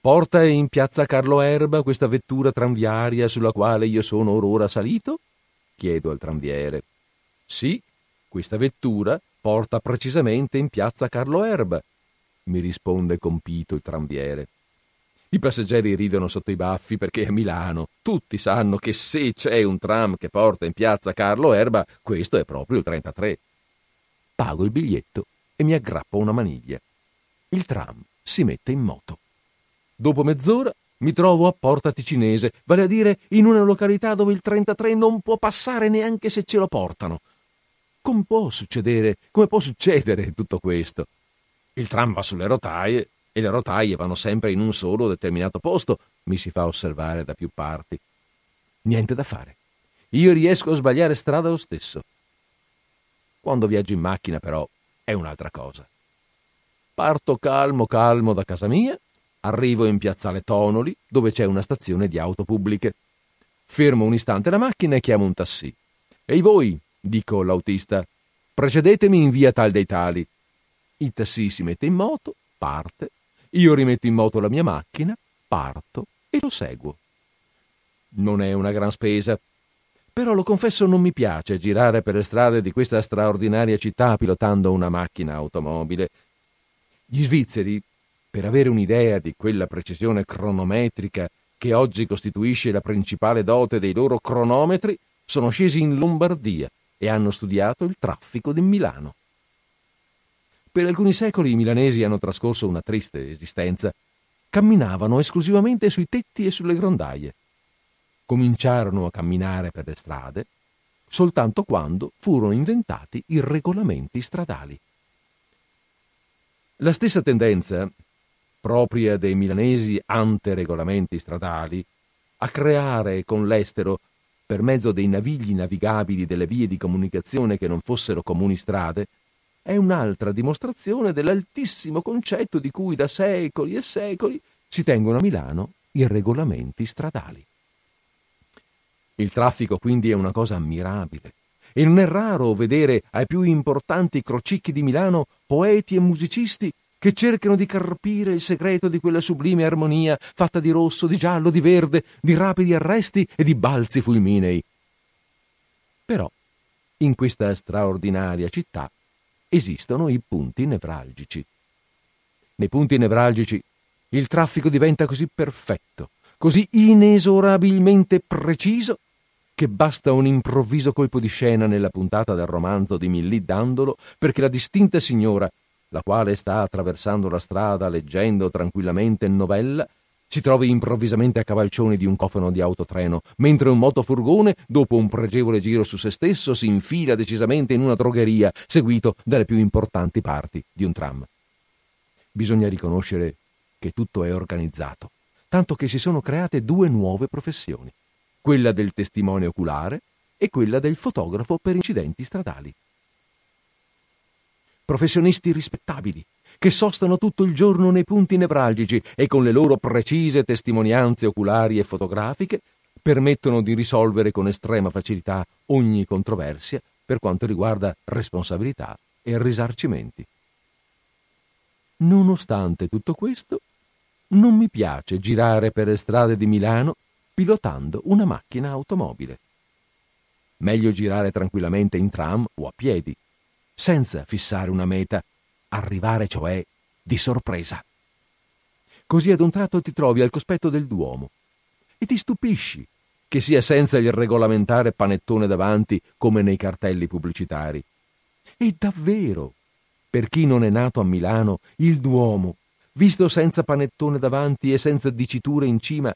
Porta in piazza Carlo Erba questa vettura tranviaria sulla quale io sono or ora salito? Chiedo al tranviere. Sì, questa vettura porta precisamente in piazza Carlo Erba, mi risponde compito il tranviere. I passeggeri ridono sotto i baffi perché a Milano tutti sanno che se c'è un tram che porta in piazza Carlo Erba, questo è proprio il 33. Pago il biglietto e mi aggrappo una maniglia. Il tram si mette in moto. Dopo mezz'ora mi trovo a Porta Ticinese, vale a dire in una località dove il 33 non può passare neanche se ce lo portano. Come può succedere? Come può succedere tutto questo? Il tram va sulle rotaie e le rotaie vanno sempre in un solo determinato posto, mi si fa osservare da più parti. Niente da fare. Io riesco a sbagliare strada lo stesso. Quando viaggio in macchina, però, è un'altra cosa. Parto calmo calmo da casa mia Arrivo in piazzale Tonoli, dove c'è una stazione di auto pubbliche. Fermo un istante la macchina e chiamo un tassì. Ehi voi, dico all'autista, precedetemi in via tal dei tali. Il tassì si mette in moto, parte, io rimetto in moto la mia macchina, parto e lo seguo. Non è una gran spesa, però lo confesso non mi piace girare per le strade di questa straordinaria città pilotando una macchina automobile. Gli svizzeri per avere un'idea di quella precisione cronometrica che oggi costituisce la principale dote dei loro cronometri, sono scesi in Lombardia e hanno studiato il traffico di Milano. Per alcuni secoli i milanesi hanno trascorso una triste esistenza. Camminavano esclusivamente sui tetti e sulle grondaie. Cominciarono a camminare per le strade soltanto quando furono inventati i regolamenti stradali. La stessa tendenza propria dei milanesi ante regolamenti stradali, a creare con l'estero, per mezzo dei navigli navigabili delle vie di comunicazione che non fossero comuni strade, è un'altra dimostrazione dell'altissimo concetto di cui da secoli e secoli si tengono a Milano i regolamenti stradali. Il traffico quindi è una cosa ammirabile e non è raro vedere ai più importanti crocicchi di Milano poeti e musicisti che cercano di carpire il segreto di quella sublime armonia fatta di rosso, di giallo, di verde, di rapidi arresti e di balzi fulminei. Però in questa straordinaria città esistono i punti nevralgici. Nei punti nevralgici il traffico diventa così perfetto, così inesorabilmente preciso, che basta un improvviso colpo di scena nella puntata del romanzo di Millì Dandolo perché la distinta signora, la quale sta attraversando la strada leggendo tranquillamente novella, si trovi improvvisamente a cavalcioni di un cofano di autotreno, mentre un motofurgone, dopo un pregevole giro su se stesso, si infila decisamente in una drogheria, seguito dalle più importanti parti di un tram. Bisogna riconoscere che tutto è organizzato, tanto che si sono create due nuove professioni, quella del testimone oculare e quella del fotografo per incidenti stradali. Professionisti rispettabili, che sostano tutto il giorno nei punti nevralgici e con le loro precise testimonianze oculari e fotografiche permettono di risolvere con estrema facilità ogni controversia per quanto riguarda responsabilità e risarcimenti. Nonostante tutto questo, non mi piace girare per le strade di Milano pilotando una macchina automobile. Meglio girare tranquillamente in tram o a piedi, senza fissare una meta arrivare cioè di sorpresa. Così ad un tratto ti trovi al cospetto del Duomo e ti stupisci che sia senza il regolamentare panettone davanti come nei cartelli pubblicitari. E davvero, per chi non è nato a Milano, il Duomo, visto senza panettone davanti e senza diciture in cima,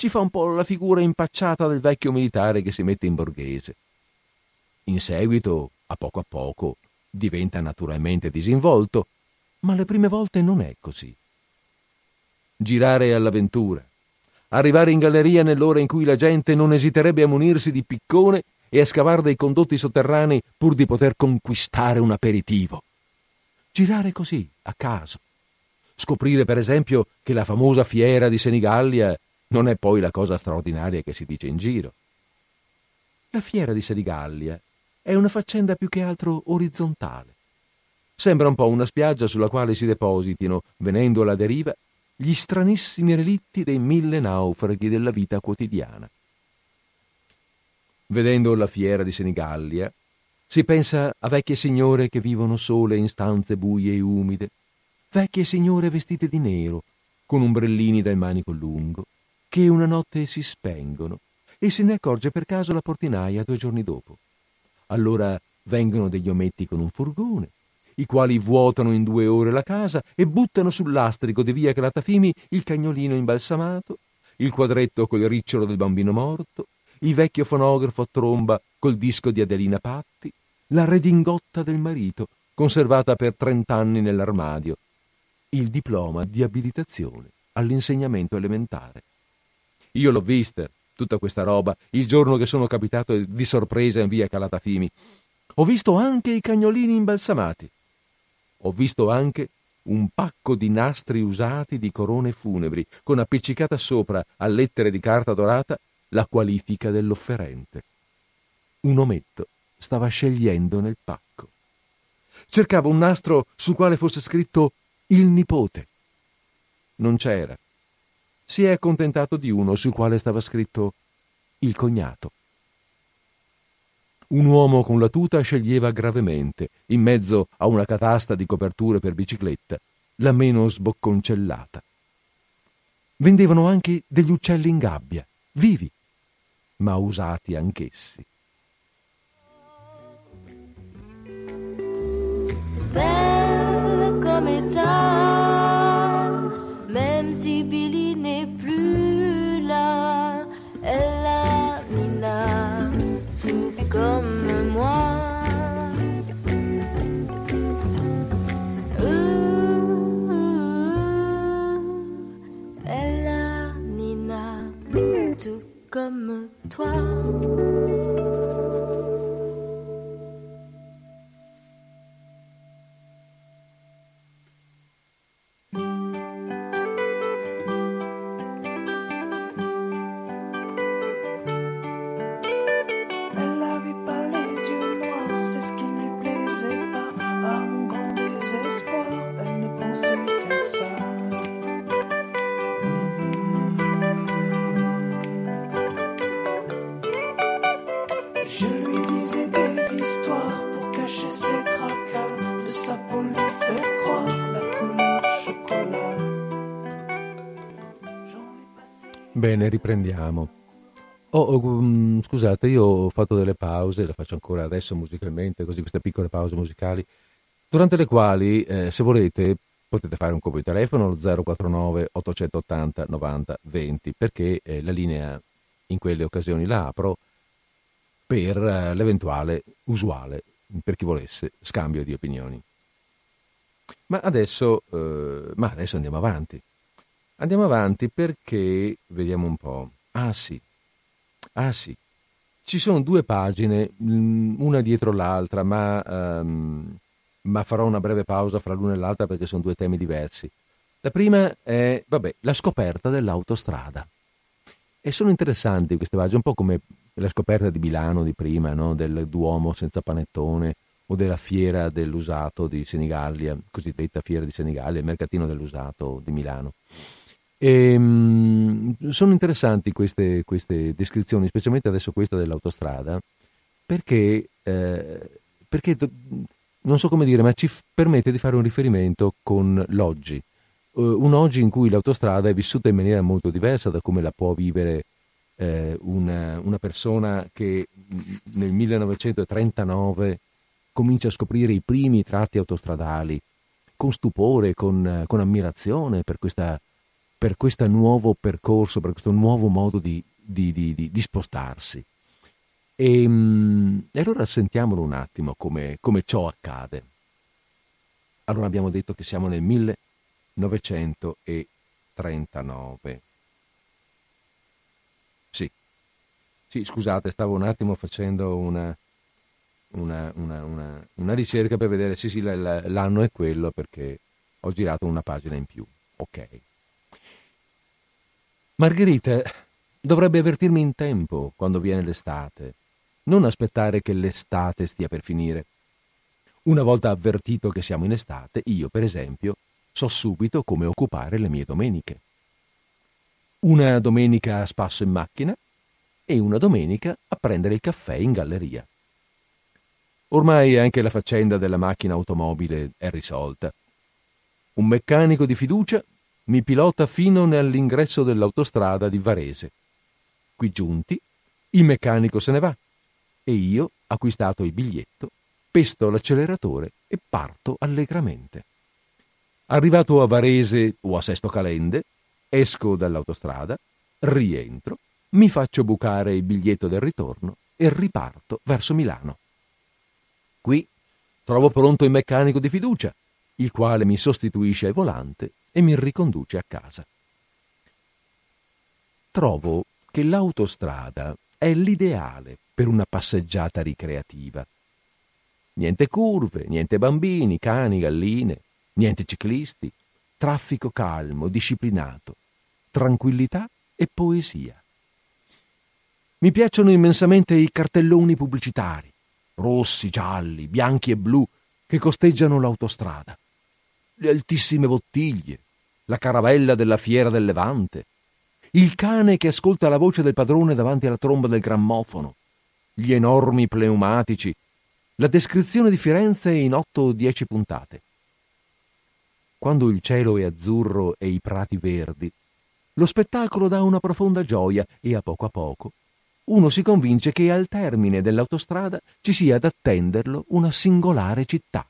ci fa un po' la figura impacciata del vecchio militare che si mette in borghese. In seguito, a poco a poco, diventa naturalmente disinvolto, ma le prime volte non è così. Girare all'avventura, arrivare in galleria nell'ora in cui la gente non esiterebbe a munirsi di piccone e a scavare dei condotti sotterranei pur di poter conquistare un aperitivo. Girare così, a caso. Scoprire, per esempio, che la famosa fiera di Senigallia non è poi la cosa straordinaria che si dice in giro. La fiera di Senigallia è una faccenda più che altro orizzontale. Sembra un po' una spiaggia sulla quale si depositino, venendo alla deriva, gli stranissimi relitti dei mille naufraghi della vita quotidiana. Vedendo la fiera di Senigallia, si pensa a vecchie signore che vivono sole in stanze buie e umide, vecchie signore vestite di nero, con ombrellini dal manico lungo, che una notte si spengono e se ne accorge per caso la portinaia due giorni dopo. Allora vengono degli ometti con un furgone, i quali vuotano in due ore la casa e buttano sul lastrico di via Calatafimi il cagnolino imbalsamato, il quadretto col ricciolo del bambino morto, il vecchio fonografo a tromba col disco di Adelina Patti, la redingotta del marito, conservata per trent'anni nell'armadio, il diploma di abilitazione all'insegnamento elementare. Io l'ho vista, tutta questa roba, il giorno che sono capitato di sorpresa in via Calatafimi. Ho visto anche i cagnolini imbalsamati. Ho visto anche un pacco di nastri usati di corone funebri, con appiccicata sopra a lettere di carta dorata la qualifica dell'offerente. Un ometto stava scegliendo nel pacco. Cercava un nastro sul quale fosse scritto il nipote. Non c'era. Si è accontentato di uno sul quale stava scritto il cognato. Un uomo con la tuta sceglieva gravemente, in mezzo a una catasta di coperture per bicicletta, la meno sbocconcellata. Vendevano anche degli uccelli in gabbia, vivi, ma usati anch'essi. Belle Bene, riprendiamo. Oh, oh, um, scusate, io ho fatto delle pause, le faccio ancora adesso musicalmente, così queste piccole pause musicali, durante le quali, eh, se volete, potete fare un colpo di telefono allo 049 880 90 20, perché eh, la linea in quelle occasioni la apro per eh, l'eventuale usuale, per chi volesse, scambio di opinioni. Ma adesso, eh, ma adesso andiamo avanti. Andiamo avanti perché, vediamo un po'. Ah sì, ah sì, ci sono due pagine, mm, una dietro l'altra, ma, um, ma farò una breve pausa fra l'una e l'altra perché sono due temi diversi. La prima è, vabbè, la scoperta dell'autostrada. E sono interessanti queste pagine, un po' come la scoperta di Milano di prima, no? del Duomo senza panettone o della fiera dell'usato di Senigallia, cosiddetta fiera di Senigallia, il mercatino dell'usato di Milano. E, um, sono interessanti queste, queste, descrizioni, specialmente adesso questa dell'autostrada, perché, eh, perché, non so come dire, ma ci f- permette di fare un riferimento con l'oggi. Uh, un oggi in cui l'autostrada è vissuta in maniera molto diversa da come la può vivere eh, una, una, persona che nel 1939 comincia a scoprire i primi tratti autostradali con stupore, con, con ammirazione per questa per questo nuovo percorso, per questo nuovo modo di, di, di, di spostarsi. E, ehm, e, allora sentiamolo un attimo come, come ciò accade. Allora abbiamo detto che siamo nel 1939. Sì, sì scusate, stavo un attimo facendo una, una, una, una ricerca per vedere, sì sì, l'anno è quello perché ho girato una pagina in più. Ok. Margherita dovrebbe avvertirmi in tempo quando viene l'estate, non aspettare che l'estate stia per finire. Una volta avvertito che siamo in estate, io, per esempio, so subito come occupare le mie domeniche. Una domenica a spasso in macchina e una domenica a prendere il caffè in galleria. Ormai anche la faccenda della macchina automobile è risolta. Un meccanico di fiducia mi pilota fino all'ingresso dell'autostrada di Varese. Qui giunti, il meccanico se ne va e io, acquistato il biglietto, pesto l'acceleratore e parto allegramente. Arrivato a Varese o a Sesto Calende, esco dall'autostrada, rientro, mi faccio bucare il biglietto del ritorno e riparto verso Milano. Qui trovo pronto il meccanico di fiducia, il quale mi sostituisce al volante e mi riconduce a casa. Trovo che l'autostrada è l'ideale per una passeggiata ricreativa. Niente curve, niente bambini, cani, galline, niente ciclisti, traffico calmo, disciplinato, tranquillità e poesia. Mi piacciono immensamente i cartelloni pubblicitari, rossi, gialli, bianchi e blu, che costeggiano l'autostrada le altissime bottiglie, la caravella della fiera del Levante, il cane che ascolta la voce del padrone davanti alla tromba del grammofono, gli enormi pneumatici, la descrizione di Firenze in otto o dieci puntate. Quando il cielo è azzurro e i prati verdi, lo spettacolo dà una profonda gioia e a poco a poco uno si convince che al termine dell'autostrada ci sia ad attenderlo una singolare città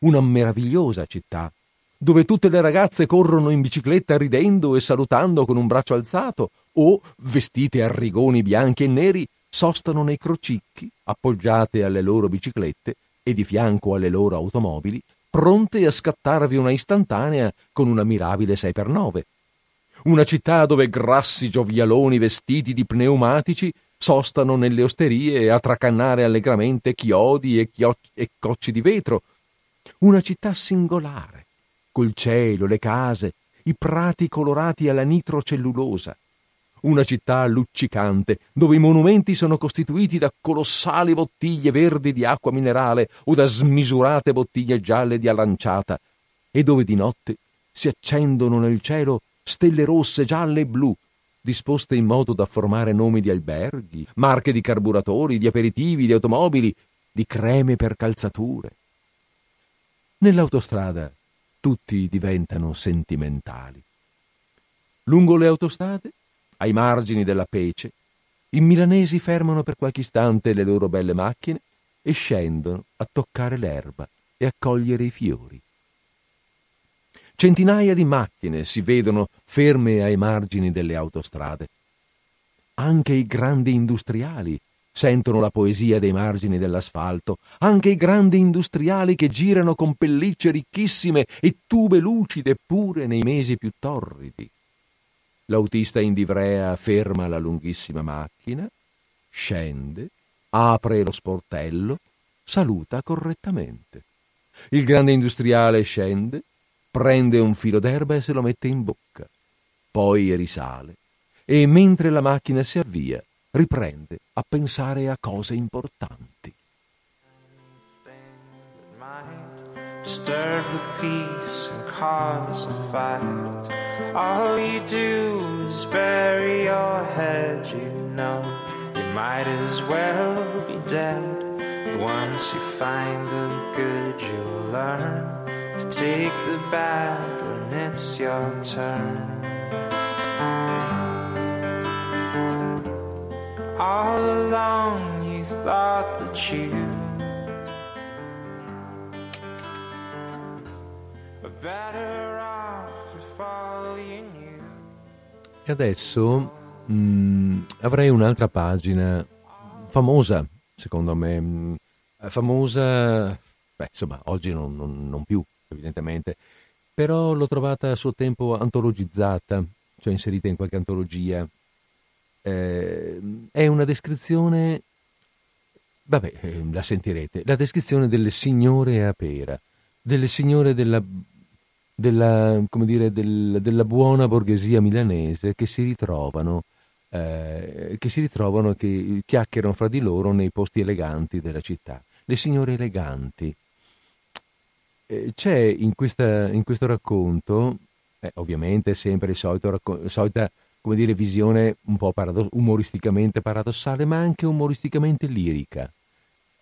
una meravigliosa città, dove tutte le ragazze corrono in bicicletta ridendo e salutando con un braccio alzato, o, vestite a rigoni bianchi e neri, sostano nei crocicchi, appoggiate alle loro biciclette e di fianco alle loro automobili, pronte a scattarvi una istantanea con una mirabile 6x9. Una città dove grassi giovialoni vestiti di pneumatici sostano nelle osterie a tracannare allegramente chiodi e, chio- e cocci di vetro, una città singolare, col cielo, le case, i prati colorati alla nitrocellulosa. Una città luccicante, dove i monumenti sono costituiti da colossali bottiglie verdi di acqua minerale o da smisurate bottiglie gialle di aranciata, e dove di notte si accendono nel cielo stelle rosse, gialle e blu, disposte in modo da formare nomi di alberghi, marche di carburatori, di aperitivi, di automobili, di creme per calzature. Nell'autostrada tutti diventano sentimentali. Lungo le autostrade, ai margini della Pece, i milanesi fermano per qualche istante le loro belle macchine e scendono a toccare l'erba e a cogliere i fiori. Centinaia di macchine si vedono ferme ai margini delle autostrade. Anche i grandi industriali sentono la poesia dei margini dell'asfalto, anche i grandi industriali che girano con pellicce ricchissime e tube lucide pure nei mesi più torridi. L'autista in livrea ferma la lunghissima macchina, scende, apre lo sportello, saluta correttamente. Il grande industriale scende, prende un filo d'erba e se lo mette in bocca. Poi risale e mentre la macchina si avvia riprende a pensare a cose importanti. Disturb the peace and cause a fight. All you do is bury your head, you know. You might as well be dead. Once you find the good, you'll learn to take the bad when it's your turn. All along you thought that you were better off if all you. E adesso mh, mm, avrei un'altra pagina famosa, secondo me, mm, famosa, beh, insomma, oggi non, non, non più, evidentemente, però l'ho trovata a suo tempo antologizzata, cioè inserita in qualche antologia eh, è una descrizione, vabbè, eh, la sentirete, la descrizione delle signore a pera, delle signore della, della, dire, del, della buona borghesia milanese che si ritrovano, eh, che si ritrovano, che chiacchierano fra di loro nei posti eleganti della città. Le signore eleganti. Eh, c'è in, questa, in, questo racconto, eh, ovviamente sempre il solito, racco- solita come dire, visione un po' paradoss- umoristicamente paradossale, ma anche umoristicamente lirica.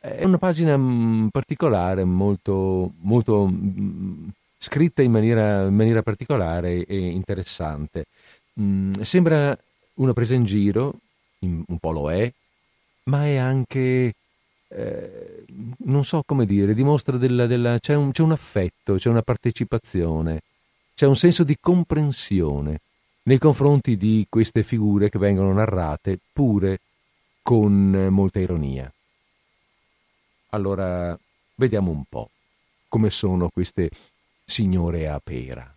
È una pagina mm, particolare, molto, molto mm, scritta in maniera, in maniera, particolare e interessante. Mm, sembra una presa in giro, un po' lo è, ma è anche, eh, non so come dire, dimostra della, della c'è, un, c'è un affetto, c'è una partecipazione, c'è un senso di comprensione nei confronti di queste figure che vengono narrate pure con molta ironia. Allora, vediamo un po' come sono queste signore a pera.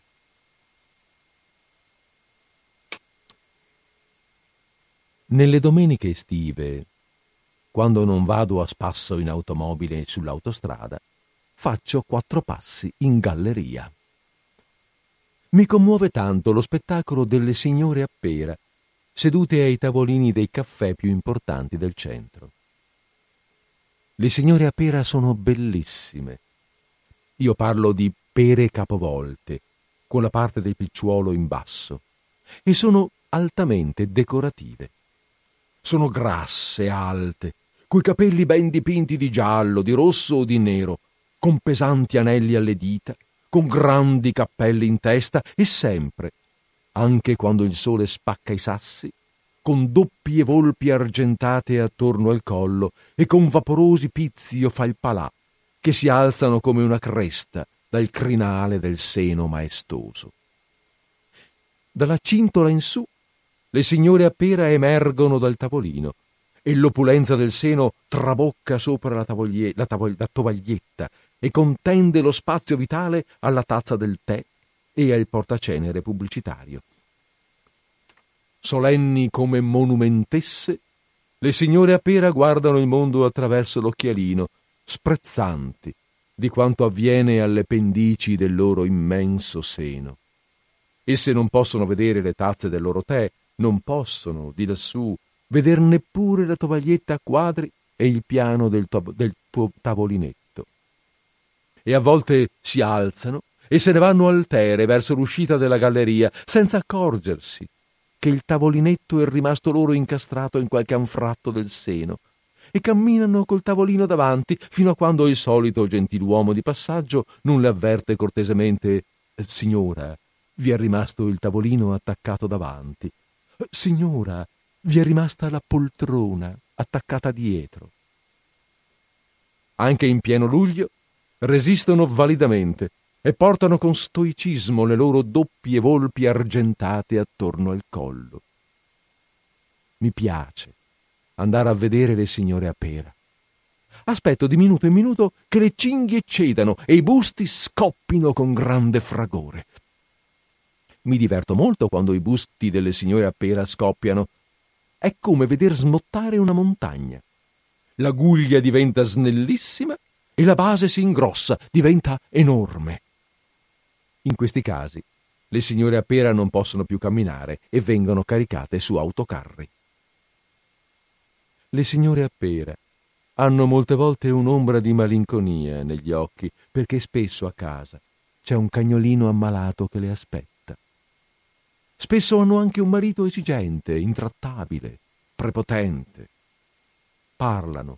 Nelle domeniche estive, quando non vado a spasso in automobile sull'autostrada, faccio quattro passi in galleria. Mi commuove tanto lo spettacolo delle signore a pera, sedute ai tavolini dei caffè più importanti del centro. Le signore a pera sono bellissime. Io parlo di pere capovolte, con la parte del picciuolo in basso, e sono altamente decorative. Sono grasse, alte, coi capelli ben dipinti di giallo, di rosso o di nero, con pesanti anelli alle dita con grandi cappelli in testa e sempre, anche quando il sole spacca i sassi, con doppie volpi argentate attorno al collo e con vaporosi pizzi o falpalà che si alzano come una cresta dal crinale del seno maestoso. Dalla cintola in su le signore a pera emergono dal tavolino e l'opulenza del seno trabocca sopra la, tavoglie- la, tavog- la tovaglietta e contende lo spazio vitale alla tazza del tè e al portacenere pubblicitario. Solenni come monumentesse, le signore a pera guardano il mondo attraverso l'occhialino, sprezzanti di quanto avviene alle pendici del loro immenso seno. Esse non possono vedere le tazze del loro tè, non possono, di lassù, veder neppure la tovaglietta a quadri e il piano del, to- del tuo tavolinetto e a volte si alzano e se ne vanno altere verso l'uscita della galleria, senza accorgersi che il tavolinetto è rimasto loro incastrato in qualche anfratto del seno, e camminano col tavolino davanti fino a quando il solito gentiluomo di passaggio non le avverte cortesemente Signora, vi è rimasto il tavolino attaccato davanti. Signora, vi è rimasta la poltrona attaccata dietro. Anche in pieno luglio resistono validamente e portano con stoicismo le loro doppie volpi argentate attorno al collo. Mi piace andare a vedere le signore a pera. Aspetto di minuto in minuto che le cinghie cedano e i busti scoppino con grande fragore. Mi diverto molto quando i busti delle signore a pera scoppiano. È come veder smottare una montagna. La guglia diventa snellissima e la base si ingrossa, diventa enorme. In questi casi le signore a pera non possono più camminare e vengono caricate su autocarri. Le signore a pera hanno molte volte un'ombra di malinconia negli occhi perché spesso a casa c'è un cagnolino ammalato che le aspetta. Spesso hanno anche un marito esigente, intrattabile, prepotente. Parlano,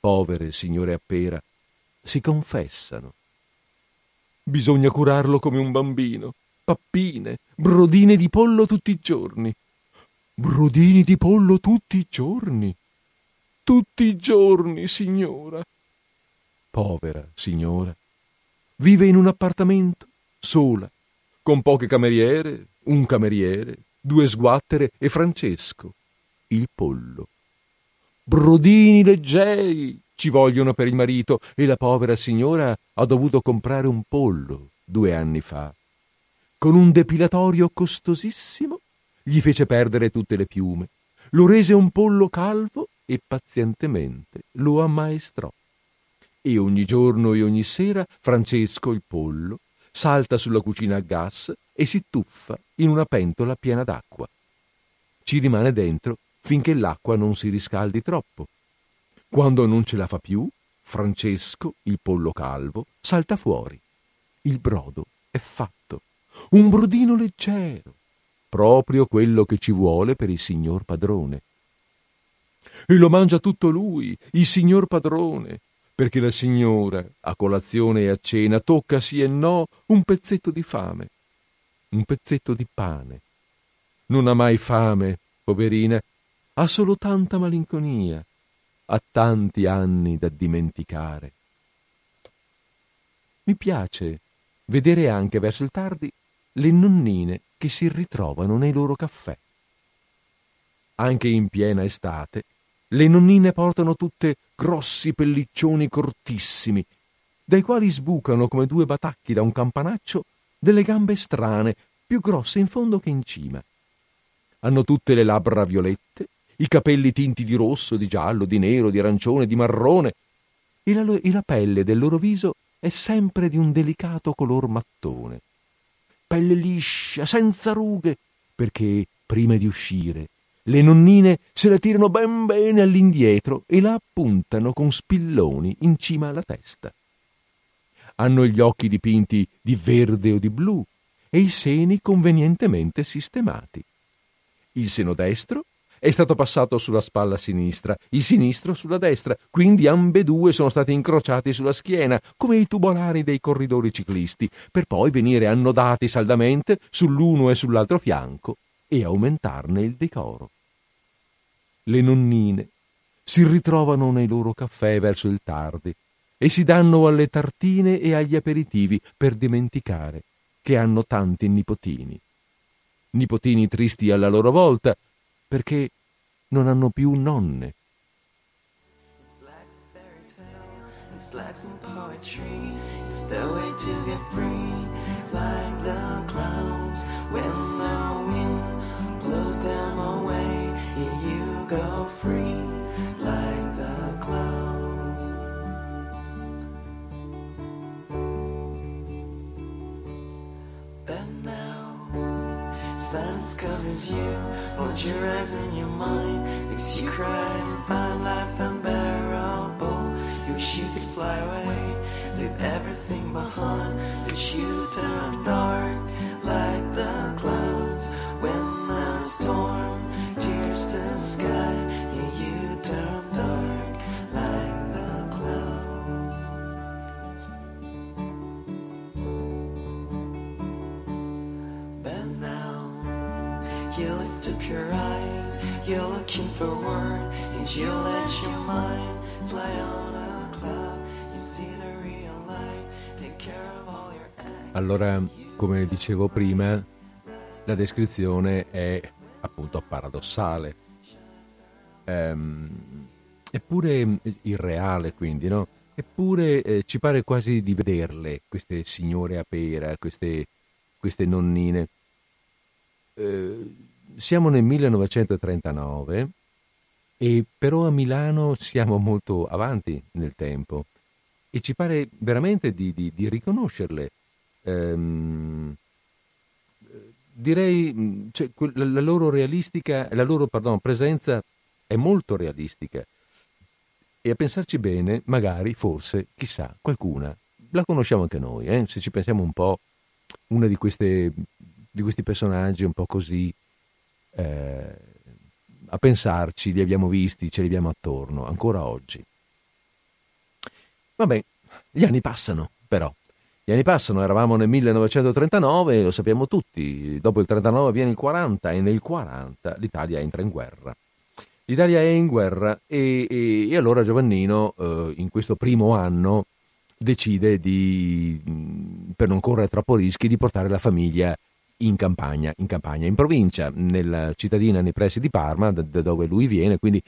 povere signore a pera, si confessano. Bisogna curarlo come un bambino, pappine, brodine di pollo tutti i giorni. Brodini di pollo tutti i giorni tutti i giorni, signora. Povera signora. Vive in un appartamento, sola, con poche cameriere, un cameriere, due sguattere e Francesco, il pollo. Brodini leggeri ci vogliono per il marito e la povera signora ha dovuto comprare un pollo due anni fa. Con un depilatorio costosissimo gli fece perdere tutte le piume, lo rese un pollo calvo e pazientemente lo ammaestrò. E ogni giorno e ogni sera Francesco il pollo salta sulla cucina a gas e si tuffa in una pentola piena d'acqua. Ci rimane dentro finché l'acqua non si riscaldi troppo. Quando non ce la fa più, Francesco, il pollo calvo, salta fuori. Il brodo è fatto. Un brodino leggero, proprio quello che ci vuole per il signor padrone e lo mangia tutto lui, il signor padrone, perché la signora, a colazione e a cena, tocca sì e no un pezzetto di fame, un pezzetto di pane. Non ha mai fame, poverina, ha solo tanta malinconia, ha tanti anni da dimenticare. Mi piace vedere anche verso il tardi le nonnine che si ritrovano nei loro caffè. Anche in piena estate le nonnine portano tutte grossi pelliccioni cortissimi, dai quali sbucano come due batacchi da un campanaccio delle gambe strane, più grosse in fondo che in cima. Hanno tutte le labbra violette, i capelli tinti di rosso, di giallo, di nero, di arancione, di marrone, e la, e la pelle del loro viso è sempre di un delicato color mattone. Pelle liscia, senza rughe, perché prima di uscire le nonnine se la tirano ben bene all'indietro e la appuntano con spilloni in cima alla testa. Hanno gli occhi dipinti di verde o di blu e i seni convenientemente sistemati. Il seno destro è stato passato sulla spalla sinistra, il sinistro sulla destra, quindi ambedue sono stati incrociati sulla schiena, come i tubolari dei corridori ciclisti, per poi venire annodati saldamente sull'uno e sull'altro fianco e aumentarne il decoro le nonnine si ritrovano nei loro caffè verso il tardi e si danno alle tartine e agli aperitivi per dimenticare che hanno tanti nipotini. Nipotini tristi alla loro volta perché non hanno più nonne. It's like some poetry, it's the way to get free, like the clouds when the wind blows them away. you go free silence covers you, holds your eyes and your mind, makes you cry and find life unbearable. You wish you could fly away, leave everything behind, but you turn dark like the clouds when the storm tears the sky. Looking for word, and you let your mind fly on a cloud. You see the real light, take care of all your. Allora, come dicevo prima, la descrizione è appunto paradossale. Ehm, eppure irreale, quindi, no? Eppure eh, ci pare quasi di vederle, queste signore a pera, queste, queste nonnine. Eh, siamo nel 1939 e però a Milano siamo molto avanti nel tempo e ci pare veramente di, di, di riconoscerle. Ehm, direi cioè, la loro la loro pardon, presenza è molto realistica e a pensarci bene, magari, forse, chissà, qualcuna, la conosciamo anche noi, eh? se ci pensiamo un po', una di, queste, di questi personaggi un po' così, eh, a pensarci, li abbiamo visti, ce li abbiamo attorno, ancora oggi. Vabbè, gli anni passano, però. Gli anni passano, eravamo nel 1939, lo sappiamo tutti, dopo il 39 viene il 40 e nel 40 l'Italia entra in guerra. L'Italia è in guerra e, e, e allora Giovannino eh, in questo primo anno decide di, per non correre troppo rischi, di portare la famiglia in campagna, in, campagna, in provincia, nella cittadina nei pressi di Parma, da, da dove lui viene, quindi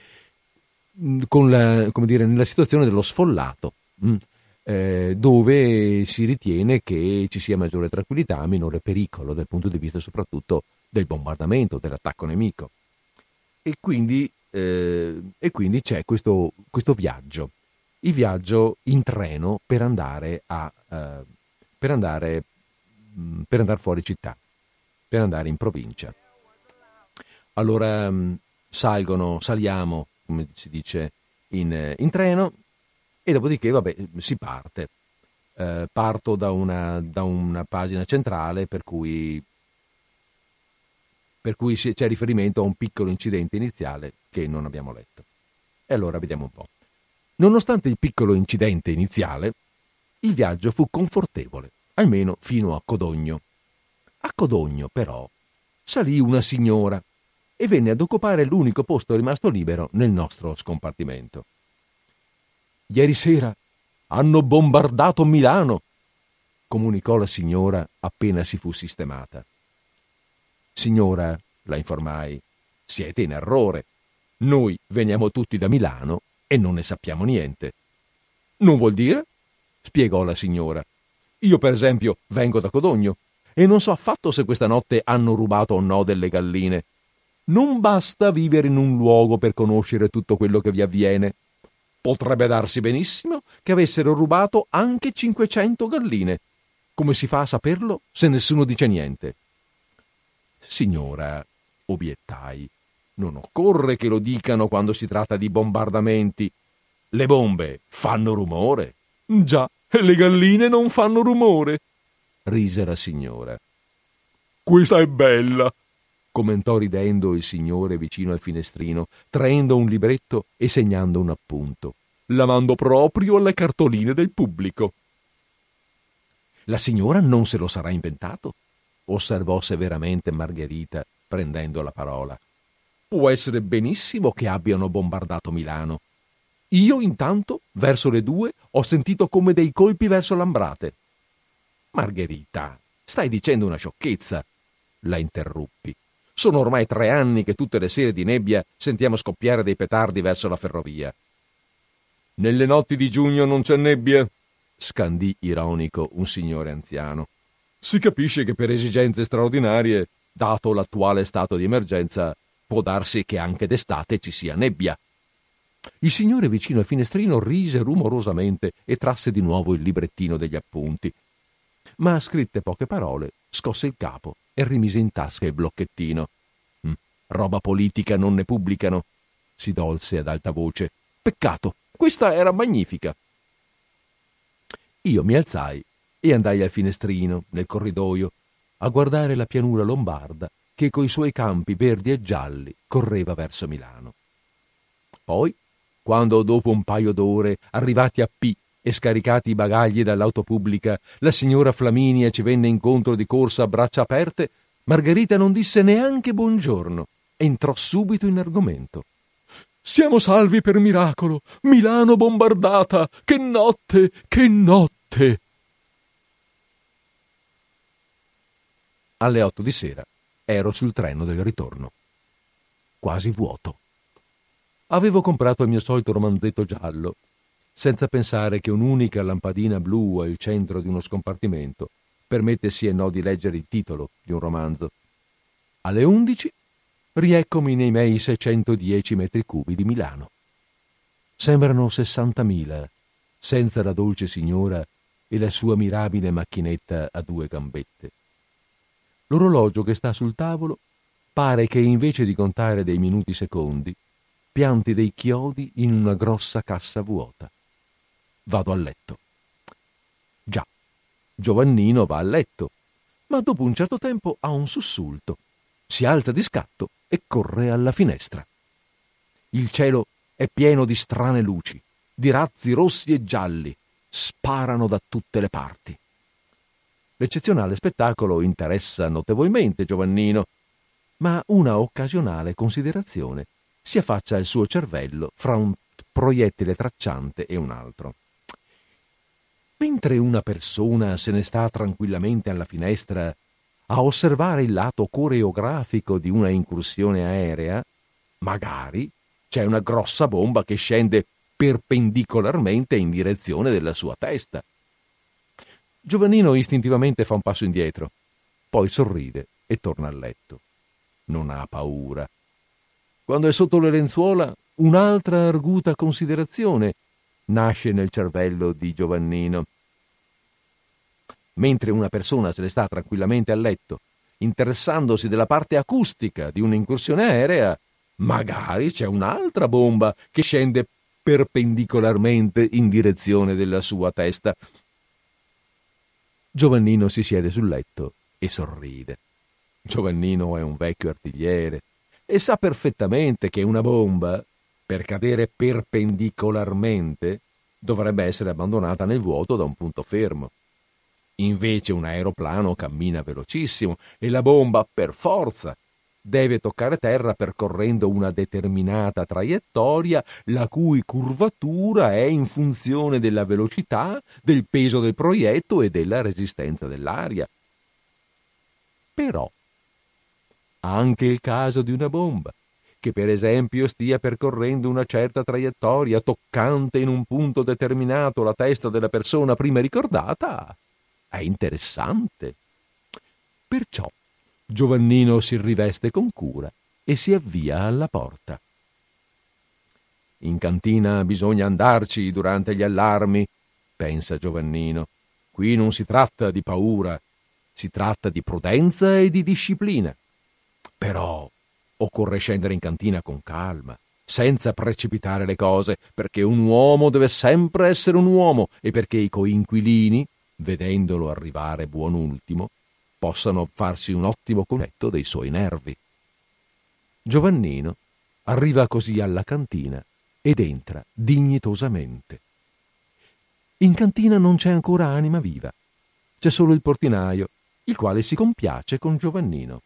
con la, dire, nella situazione dello sfollato, mh, eh, dove si ritiene che ci sia maggiore tranquillità, minore pericolo dal punto di vista soprattutto del bombardamento, dell'attacco nemico. E quindi eh, e quindi c'è questo, questo, viaggio, il viaggio in treno per andare, a, eh, per, andare, mh, per andare fuori città, per andare in provincia. Allora mh, salgono, saliamo, come si dice, in, in, treno e dopodiché vabbè, si parte. Eh, parto da una, da una pagina centrale per cui per cui c'è riferimento a un piccolo incidente iniziale che non abbiamo letto. E allora vediamo un po'. Nonostante il piccolo incidente iniziale, il viaggio fu confortevole, almeno fino a Codogno. A Codogno, però, salì una signora e venne ad occupare l'unico posto rimasto libero nel nostro scompartimento. Ieri sera hanno bombardato Milano, comunicò la signora appena si fu sistemata. Signora, la informai, siete in errore. Noi veniamo tutti da Milano e non ne sappiamo niente. Non vuol dire? spiegò la signora. Io, per esempio, vengo da Codogno e non so affatto se questa notte hanno rubato o no delle galline. Non basta vivere in un luogo per conoscere tutto quello che vi avviene. Potrebbe darsi benissimo che avessero rubato anche 500 galline. Come si fa a saperlo se nessuno dice niente? Signora, obiettai, non occorre che lo dicano quando si tratta di bombardamenti. Le bombe fanno rumore. Già, e le galline non fanno rumore, rise la signora. Questa è bella, commentò ridendo il signore vicino al finestrino, traendo un libretto e segnando un appunto. La mando proprio alle cartoline del pubblico. La signora non se lo sarà inventato? osservò severamente Margherita, prendendo la parola. Può essere benissimo che abbiano bombardato Milano. Io, intanto, verso le due, ho sentito come dei colpi verso l'ambrate. Margherita, stai dicendo una sciocchezza, la interruppi. Sono ormai tre anni che tutte le sere di nebbia sentiamo scoppiare dei petardi verso la ferrovia. Nelle notti di giugno non c'è nebbia, scandì ironico un signore anziano. Si capisce che per esigenze straordinarie, dato l'attuale stato di emergenza, può darsi che anche d'estate ci sia nebbia. Il signore vicino al finestrino rise rumorosamente e trasse di nuovo il librettino degli appunti. Ma scritte poche parole, scosse il capo e rimise in tasca il blocchettino. Mm, roba politica non ne pubblicano, si dolse ad alta voce. Peccato, questa era magnifica. Io mi alzai e andai al finestrino, nel corridoio, a guardare la pianura lombarda che coi suoi campi verdi e gialli correva verso Milano. Poi, quando dopo un paio d'ore, arrivati a P e scaricati i bagagli dall'auto pubblica, la signora Flaminia ci venne incontro di corsa a braccia aperte, Margherita non disse neanche buongiorno, entrò subito in argomento. Siamo salvi per miracolo. Milano bombardata. Che notte, che notte. Alle otto di sera ero sul treno del ritorno. Quasi vuoto. Avevo comprato il mio solito romanzetto giallo, senza pensare che un'unica lampadina blu al centro di uno scompartimento permette sì e no di leggere il titolo di un romanzo. Alle undici rieccomi nei miei 610 metri cubi di Milano. Sembrano 60.000, senza la dolce signora e la sua mirabile macchinetta a due gambette. L'orologio che sta sul tavolo pare che invece di contare dei minuti secondi, pianti dei chiodi in una grossa cassa vuota. Vado a letto. Già, Giovannino va a letto, ma dopo un certo tempo ha un sussulto. Si alza di scatto e corre alla finestra. Il cielo è pieno di strane luci, di razzi rossi e gialli, sparano da tutte le parti. L'eccezionale spettacolo interessa notevolmente Giovannino, ma una occasionale considerazione si affaccia al suo cervello fra un proiettile tracciante e un altro. Mentre una persona se ne sta tranquillamente alla finestra a osservare il lato coreografico di una incursione aerea, magari c'è una grossa bomba che scende perpendicolarmente in direzione della sua testa. Giovannino istintivamente fa un passo indietro, poi sorride e torna a letto. Non ha paura. Quando è sotto le lenzuola, un'altra arguta considerazione nasce nel cervello di Giovannino mentre una persona se ne sta tranquillamente a letto, interessandosi della parte acustica di un'incursione aerea, magari c'è un'altra bomba che scende perpendicolarmente in direzione della sua testa. Giovannino si siede sul letto e sorride. Giovannino è un vecchio artigliere e sa perfettamente che una bomba, per cadere perpendicolarmente, dovrebbe essere abbandonata nel vuoto da un punto fermo. Invece un aeroplano cammina velocissimo e la bomba, per forza, deve toccare terra percorrendo una determinata traiettoria la cui curvatura è in funzione della velocità, del peso del proietto e della resistenza dell'aria. Però anche il caso di una bomba, che per esempio stia percorrendo una certa traiettoria toccante in un punto determinato la testa della persona prima ricordata, è interessante. Perciò Giovannino si riveste con cura e si avvia alla porta. In cantina bisogna andarci durante gli allarmi, pensa Giovannino. Qui non si tratta di paura, si tratta di prudenza e di disciplina. Però occorre scendere in cantina con calma, senza precipitare le cose, perché un uomo deve sempre essere un uomo e perché i coinquilini vedendolo arrivare buon ultimo, possano farsi un ottimo concetto dei suoi nervi. Giovannino arriva così alla cantina ed entra dignitosamente. In cantina non c'è ancora anima viva, c'è solo il portinaio, il quale si compiace con Giovannino.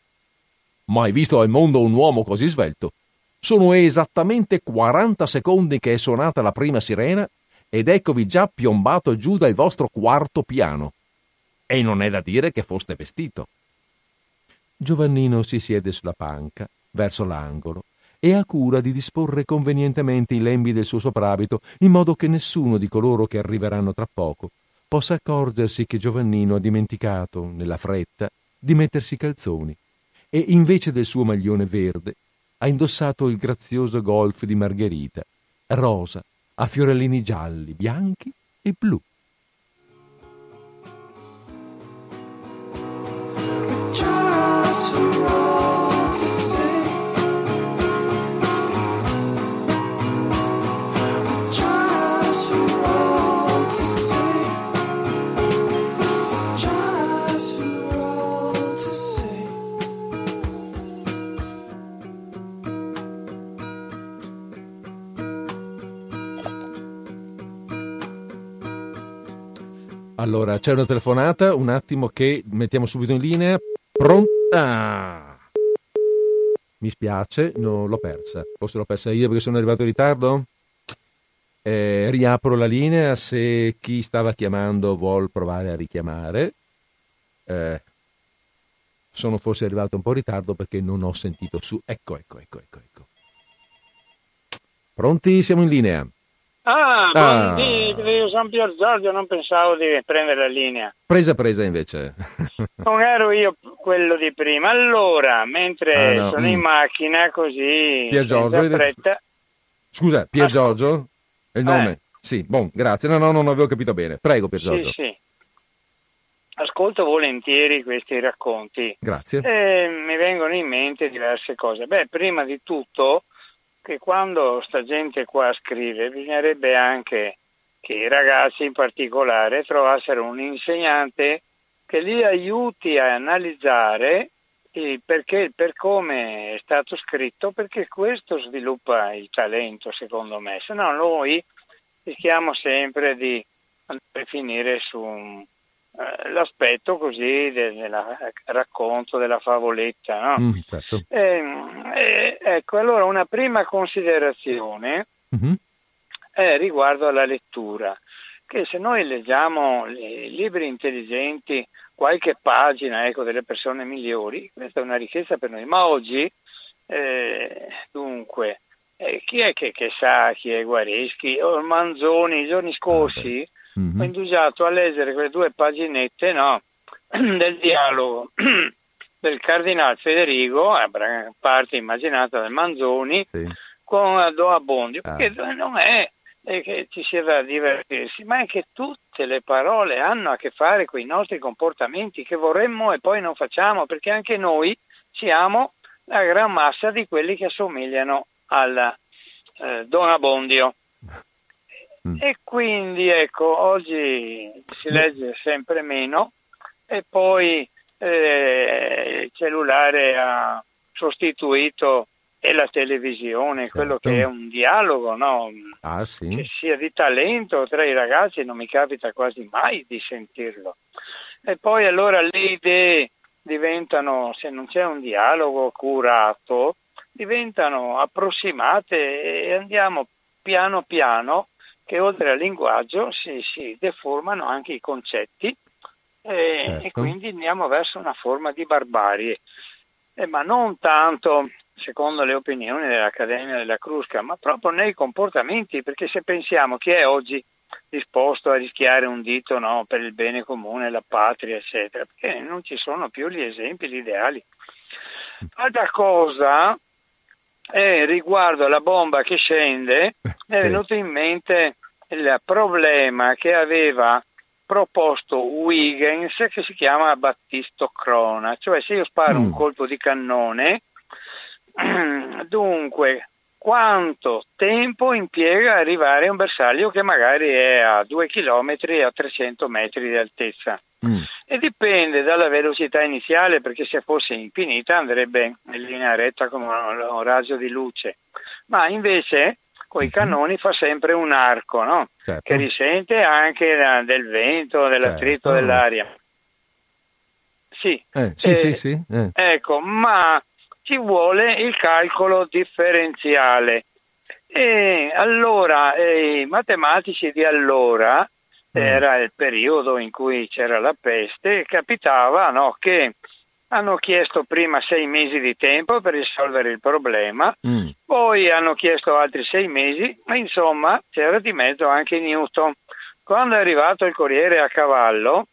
Mai visto al mondo un uomo così svelto? Sono esattamente 40 secondi che è suonata la prima sirena ed eccovi già piombato giù dal vostro quarto piano. E non è da dire che foste vestito. Giovannino si siede sulla panca, verso l'angolo, e ha cura di disporre convenientemente i lembi del suo soprabito, in modo che nessuno di coloro che arriveranno tra poco possa accorgersi che Giovannino ha dimenticato, nella fretta, di mettersi i calzoni, e invece del suo maglione verde ha indossato il grazioso golf di Margherita, rosa, a fiorellini gialli, bianchi e blu. Allora, c'è una telefonata, un attimo che mettiamo subito in linea. Pronto? Ah. Mi spiace, non l'ho persa. Forse l'ho persa io perché sono arrivato in ritardo? Eh, riapro la linea se chi stava chiamando vuol provare a richiamare. Eh, sono forse arrivato un po' in ritardo perché non ho sentito su. Ecco, ecco, ecco, ecco. ecco. Pronti? Siamo in linea. Ah, Ah. di, di San Pier Giorgio non pensavo di prendere la linea. Presa, presa invece. [LAUGHS] Non ero io quello di prima. Allora, mentre Ah, no, sono mm. in macchina così, Pier Giorgio, fretta, Scusa, Pier Giorgio? È il nome? Eh. Sì, buon, grazie. No, no, non avevo capito bene. Prego, Pier Giorgio. sì, sì. Ascolto volentieri questi racconti. Grazie. E mi vengono in mente diverse cose. Beh, prima di tutto, che quando sta gente qua scrive, bisognerebbe anche che i ragazzi in particolare trovassero un insegnante che li aiuti a analizzare il perché, per come è stato scritto, perché questo sviluppa il talento, secondo me. Se no noi rischiamo sempre di andare a finire su un- l'aspetto così del del racconto della favoletta, no? Mm, certo. Ehm, eh, ecco, allora una prima considerazione Mhm. è riguardo alla lettura, che se noi leggiamo i libri intelligenti, qualche pagina ecco, delle persone migliori, questa è una ricchezza per noi, ma oggi, eh, dunque, eh, chi è che, che sa chi è Guareschi? Manzoni, i giorni scorsi Mhm. ho indugiato a leggere quelle due paginette no, [CLEARS THROAT] del dialogo [CLEARS THROAT] del Cardinal Federico, a bra- parte immaginata del Manzoni, Sì. con Don Abbondio, Ah. perché non è eh, che ci sia da divertirsi, ma è che tutte le parole hanno a che fare con i nostri comportamenti che vorremmo e poi non facciamo, perché anche noi siamo la gran massa di quelli che assomigliano al eh, Don Abbondio. [LAUGHS] Mm. E quindi ecco, oggi si legge sempre meno e poi eh, il cellulare ha sostituito e la televisione, Certo. quello che è un dialogo, no? Ah, che sì. sia di talento tra i ragazzi, non mi capita quasi mai di sentirlo. E poi allora le idee diventano, se non c'è un dialogo curato, diventano approssimate e andiamo piano piano che oltre al linguaggio si, si deformano anche i concetti e, Certo. e quindi andiamo verso una forma di barbarie. Eh, ma non tanto secondo le opinioni dell'Accademia della Crusca, ma proprio nei comportamenti, perché se pensiamo chi è oggi disposto a rischiare un dito no, per il bene comune, la patria, eccetera, perché non ci sono più gli esempi, gli ideali. Altra cosa è riguardo alla bomba che scende, è Sì. venuto in mente il problema che aveva proposto Huygens che si chiama battistocrona, cioè se io sparo Mm. un colpo di cannone, [CLEARS THROAT] dunque quanto tempo impiega arrivare a un bersaglio che magari è a 2 km e a 300 metri di altezza? Mm. E dipende dalla velocità iniziale, perché se fosse infinita andrebbe in linea retta come un raggio di luce. Ma invece con i cannoni fa sempre un arco, no? Certo. Che risente anche da- del vento, dell'attrito Certo. dell'aria. Sì, Eh, sì, Eh, sì, sì. eh. Ecco, ma ci vuole il calcolo differenziale. E allora eh, i matematici di allora, Mm. era il periodo in cui c'era la peste, capitava no, che hanno chiesto prima sei mesi di tempo per risolvere il problema, Mm. poi hanno chiesto altri sei mesi, ma insomma c'era di mezzo anche Newton. Quando è arrivato il Corriere a cavallo,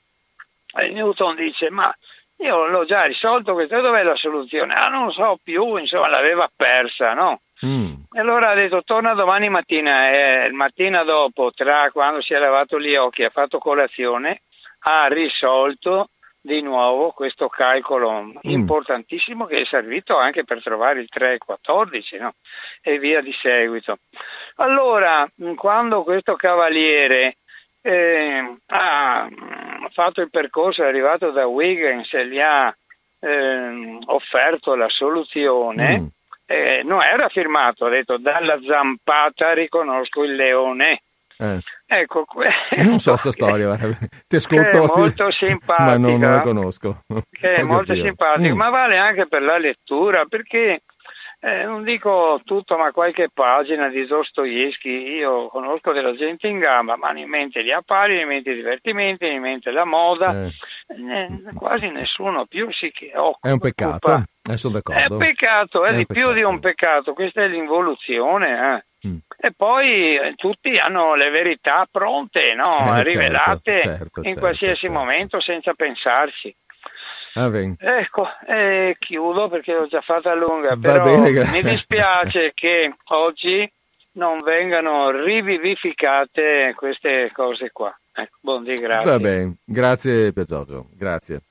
eh, Newton dice, ma io l'ho già risolto, questa dov'è la soluzione? Ah, non so più, insomma, l'aveva persa, no? Mm. E allora ha detto, torna domani mattina, e il mattina dopo, tra quando si è lavato gli occhi e ha fatto colazione, ha risolto di nuovo questo calcolo importantissimo che è servito anche per trovare il 3 e 14 no? e via di seguito. Allora, quando questo cavaliere eh, ha fatto il percorso, è arrivato da Huygens e gli ha ehm, offerto la soluzione, Mm. eh, non era firmato, ha detto dalla zampata riconosco il leone. Eh. Ecco, [LAUGHS] Non so sta [LAUGHS] storia, ti ascolto, ti- molto simpatica. [LAUGHS] ma non, non la conosco. che è Ho molto simpatico, Mm. ma vale anche per la lettura, perché eh, non dico tutto, ma qualche pagina di Dostoevsky, io conosco della gente in gamba, ma in mente gli affari, in mente i divertimenti, in mente la moda, Eh, Eh, quasi nessuno più si che- occupa. è un peccato, eh, sono È d'accordo. un peccato, è, È di più di un peccato, questa è l'involuzione. eh. Mm. E poi eh, tutti hanno le verità pronte, no? Eh, certo, rivelate certo, in certo, qualsiasi certo. momento senza pensarci. Ah. Ecco, eh, chiudo perché l'ho già fatta lunga, Va però bene, grazie. mi dispiace [LAUGHS] che oggi non vengano rivivificate queste cose qua. Ecco, buon di grazie. Va bene, grazie per Giorgio, grazie.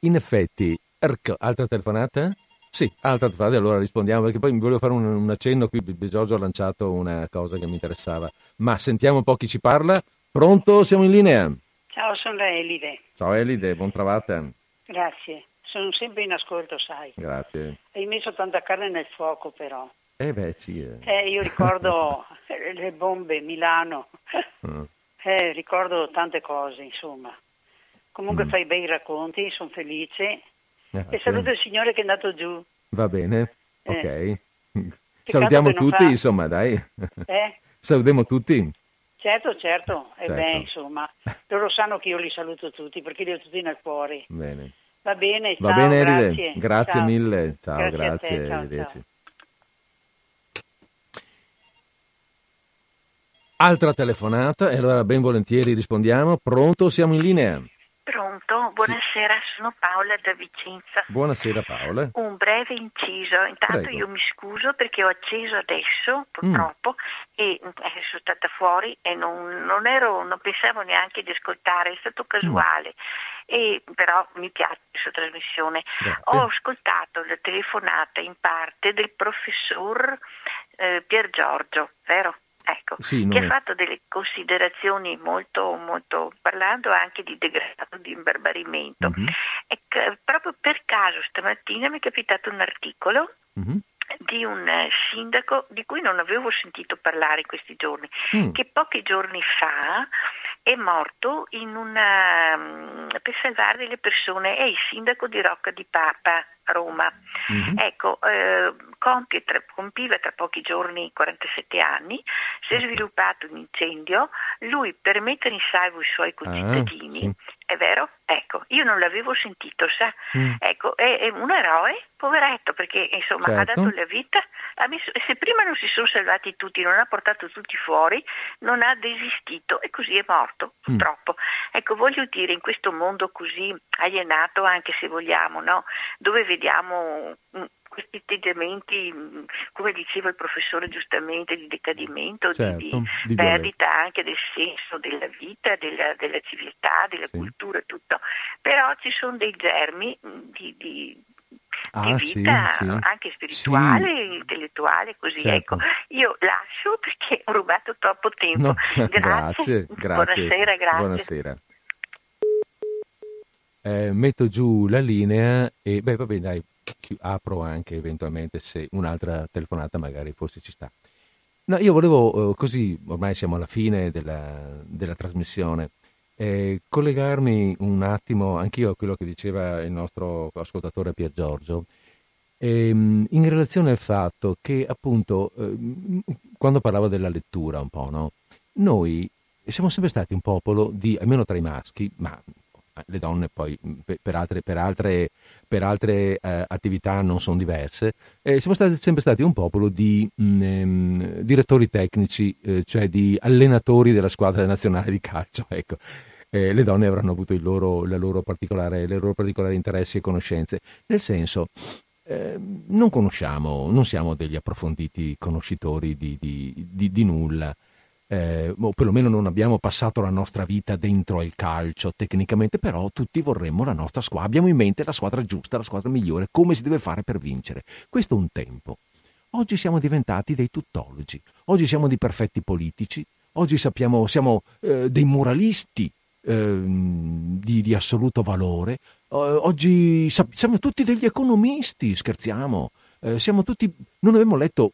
In effetti, ecco, altra telefonata? Sì, altra telefonata, allora rispondiamo perché poi mi volevo fare un, un accenno qui, B- Giorgio ha lanciato una cosa che mi interessava, ma sentiamo un po' chi ci parla. Pronto? Siamo in linea. Ciao, sono Elide. Ciao Elide, buon trovata. Grazie. Sono sempre in ascolto, sai. Grazie. Hai messo tanta carne nel fuoco, però. Eh beh, sì. eh. Eh, io ricordo [LAUGHS] le bombe, Milano. Mm. Eh, ricordo tante cose, insomma. Comunque Mm. fai bei racconti, sono felice. Grazie. E saluto il signore che è andato giù. Va bene, Eh. ok. Salutiamo tutti, fa- insomma, dai. Eh? Salutiamo tutti. Certo, certo. E Certo. beh, insomma, [LAUGHS] loro sanno che io li saluto tutti perché li ho tutti nel cuore. Bene. Va bene, Va ciao, bene, grazie. Grazie Ciao. mille. Ciao, Grazie a te, grazie. arrivederci. ciao. Altra telefonata e allora ben volentieri rispondiamo. Pronto? Siamo in linea. Pronto, buonasera, sono Paola da Vicenza. Buonasera Paola. Un breve inciso, intanto Prego. io mi scuso perché ho acceso adesso, purtroppo, e eh, sono stata fuori e non, non ero, non pensavo neanche di ascoltare, è stato casuale, e, però mi piace questa trasmissione. Grazie. Ho ascoltato la telefonata in parte del professor eh, Pier Giorgio, vero? Ecco, Sì, che ha fatto delle considerazioni molto, molto, parlando anche di degrado, di imbarbarimento. Mhm, E che proprio per caso stamattina mi è capitato un articolo mhm. di un eh, sindaco di cui non avevo sentito parlare in questi giorni, Mm. che pochi giorni fa è morto in una, mm, per salvare le persone, è il sindaco di Rocca di Papa Roma. Mhm. Ecco, eh, compie tra- compiva tra pochi giorni 47 anni, si è sviluppato un incendio, lui per mettere in salvo i suoi concittadini, sì. è vero? Ecco, io non l'avevo sentito, sa? Mm. Ecco, è, è un eroe, poveretto, perché insomma ha Certo. dato la vita, ha messo- se prima non si sono salvati tutti, non ha portato tutti fuori, non ha desistito e così è morto, Mm. purtroppo. Ecco, voglio dire, in questo mondo così alienato, anche se vogliamo, no? dove vediamo mm, questi atteggiamenti, mm, come diceva il professore giustamente, di decadimento, di- Certo, di, di perdita anche del senso della vita, della, della civiltà, della Sì. cultura e tutto. Però ci sono dei germi mm, di, di- Ah, di sì, vita sì. anche spirituale, Sì. intellettuale, così Certo. ecco. Io lascio perché [LAUGHS] ho rubato troppo tempo. No, [LAUGHS] Grazie, grazie, grazie. Buonasera, grazie. Buonasera. Eh, metto giù la linea e, beh, vabbè, dai, apro anche eventualmente se un'altra telefonata magari forse ci sta. No, io volevo eh, così, ormai siamo alla fine della, della trasmissione, eh, collegarmi un attimo anch'io a quello che diceva il nostro ascoltatore Pier Giorgio, ehm, in relazione al fatto che appunto ehm, quando parlava della lettura un po', no? Noi siamo sempre stati un popolo di, almeno tra i maschi, ma le donne poi per, altre, per altre, per altre eh, attività non sono diverse, eh, siamo stati, sempre stati un popolo di mh, ehm, direttori tecnici, eh, cioè di allenatori della squadra nazionale di calcio. [LAUGHS] Ecco. Le donne avranno avuto il loro, la loro particolare, le loro particolari interessi e conoscenze. Nel senso, eh, non conosciamo, non siamo degli approfonditi conoscitori di, di- di- di nulla, eh, o perlomeno non abbiamo passato la nostra vita dentro al calcio tecnicamente, però tutti vorremmo la nostra squadra, abbiamo in mente la squadra giusta, la squadra migliore, come si deve fare per vincere. Questo è un tempo. Oggi siamo diventati dei tuttologi, oggi siamo dei perfetti politici, oggi sappiamo, siamo eh, dei moralisti ehm, di, di assoluto valore, Eh, oggi siamo tutti degli economisti, scherziamo, Eh, siamo tutti, non abbiamo letto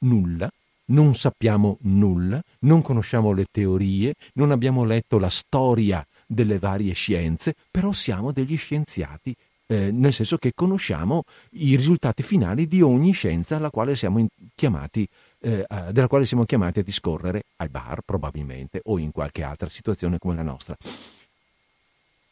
nulla, non sappiamo nulla, non conosciamo le teorie, non abbiamo letto la storia delle varie scienze, però siamo degli scienziati, eh, nel senso che conosciamo i risultati finali di ogni scienza alla quale siamo chiamati, eh, della quale siamo chiamati a discorrere al bar probabilmente o in qualche altra situazione come la nostra.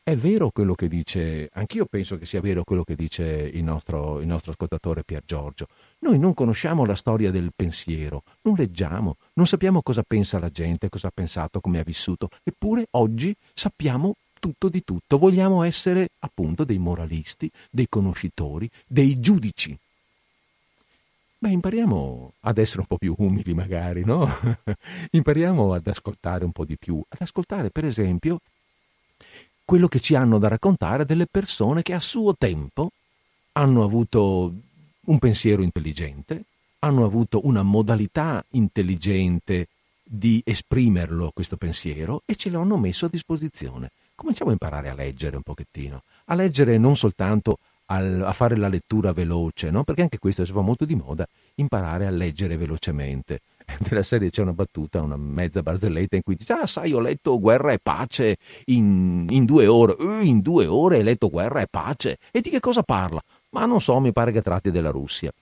È vero quello che dice, anch'io penso che sia vero quello che dice il nostro, il nostro ascoltatore Pier Giorgio. Noi non conosciamo la storia del pensiero, non leggiamo, non sappiamo cosa pensa la gente, cosa ha pensato, come ha vissuto, eppure oggi sappiamo tutto di tutto. Vogliamo essere appunto dei moralisti, dei conoscitori, dei giudici. Beh, impariamo ad essere un po' più umili magari, no? [LAUGHS] impariamo ad ascoltare un po' di più, ad ascoltare per esempio quello che ci hanno da raccontare delle persone che a suo tempo hanno avuto un pensiero intelligente, hanno avuto una modalità intelligente di esprimerlo questo pensiero e ce lo hanno messo a disposizione. Cominciamo a imparare a leggere un pochettino, a leggere non soltanto al, a fare la lettura veloce, no? perché anche questo si fa molto di moda, imparare a leggere velocemente, [LAUGHS] della serie c'è una battuta, una mezza barzelletta in cui dice ah sai ho letto Guerra e Pace in, in due ore, uh, in due ore hai letto Guerra e Pace e di che cosa parla? Ma non so, mi pare che tratti della Russia.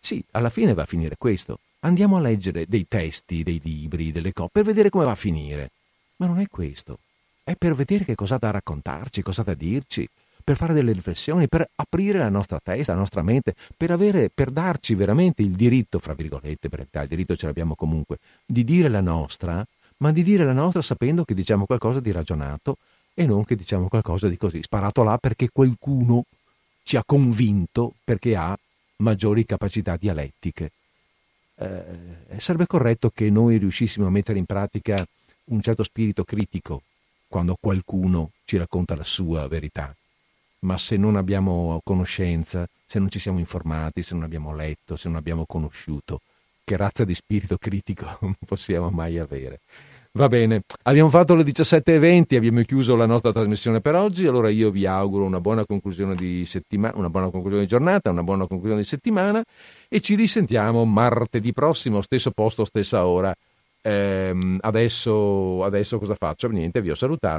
Sì, alla fine va a finire questo. Andiamo a leggere dei testi, dei libri, delle cose, per vedere come va a finire. Ma non è questo. È per vedere che cosa ha da raccontarci, cosa ha da dirci, per fare delle riflessioni, per aprire la nostra testa, la nostra mente, per, avere, per darci veramente il diritto, fra virgolette, per il diritto ce l'abbiamo comunque, di dire la nostra, ma di dire la nostra sapendo che diciamo qualcosa di ragionato e non che diciamo qualcosa di così, sparato là perché qualcuno ci ha convinto perché ha maggiori capacità dialettiche. Eh, sarebbe corretto che noi riuscissimo a mettere in pratica un certo spirito critico quando qualcuno ci racconta la sua verità ma se non abbiamo conoscenza, se non ci siamo informati, se non abbiamo letto, se non abbiamo conosciuto, che razza di spirito critico [LAUGHS] possiamo mai avere? Va bene, abbiamo fatto le 17.20, abbiamo chiuso la nostra trasmissione per oggi, allora io vi auguro una buona conclusione di settimana, una buona conclusione di giornata, una buona conclusione di settimana e ci risentiamo martedì prossimo, stesso posto, stessa ora. Ehm, adesso, adesso cosa faccio? Niente, vi ho salutato.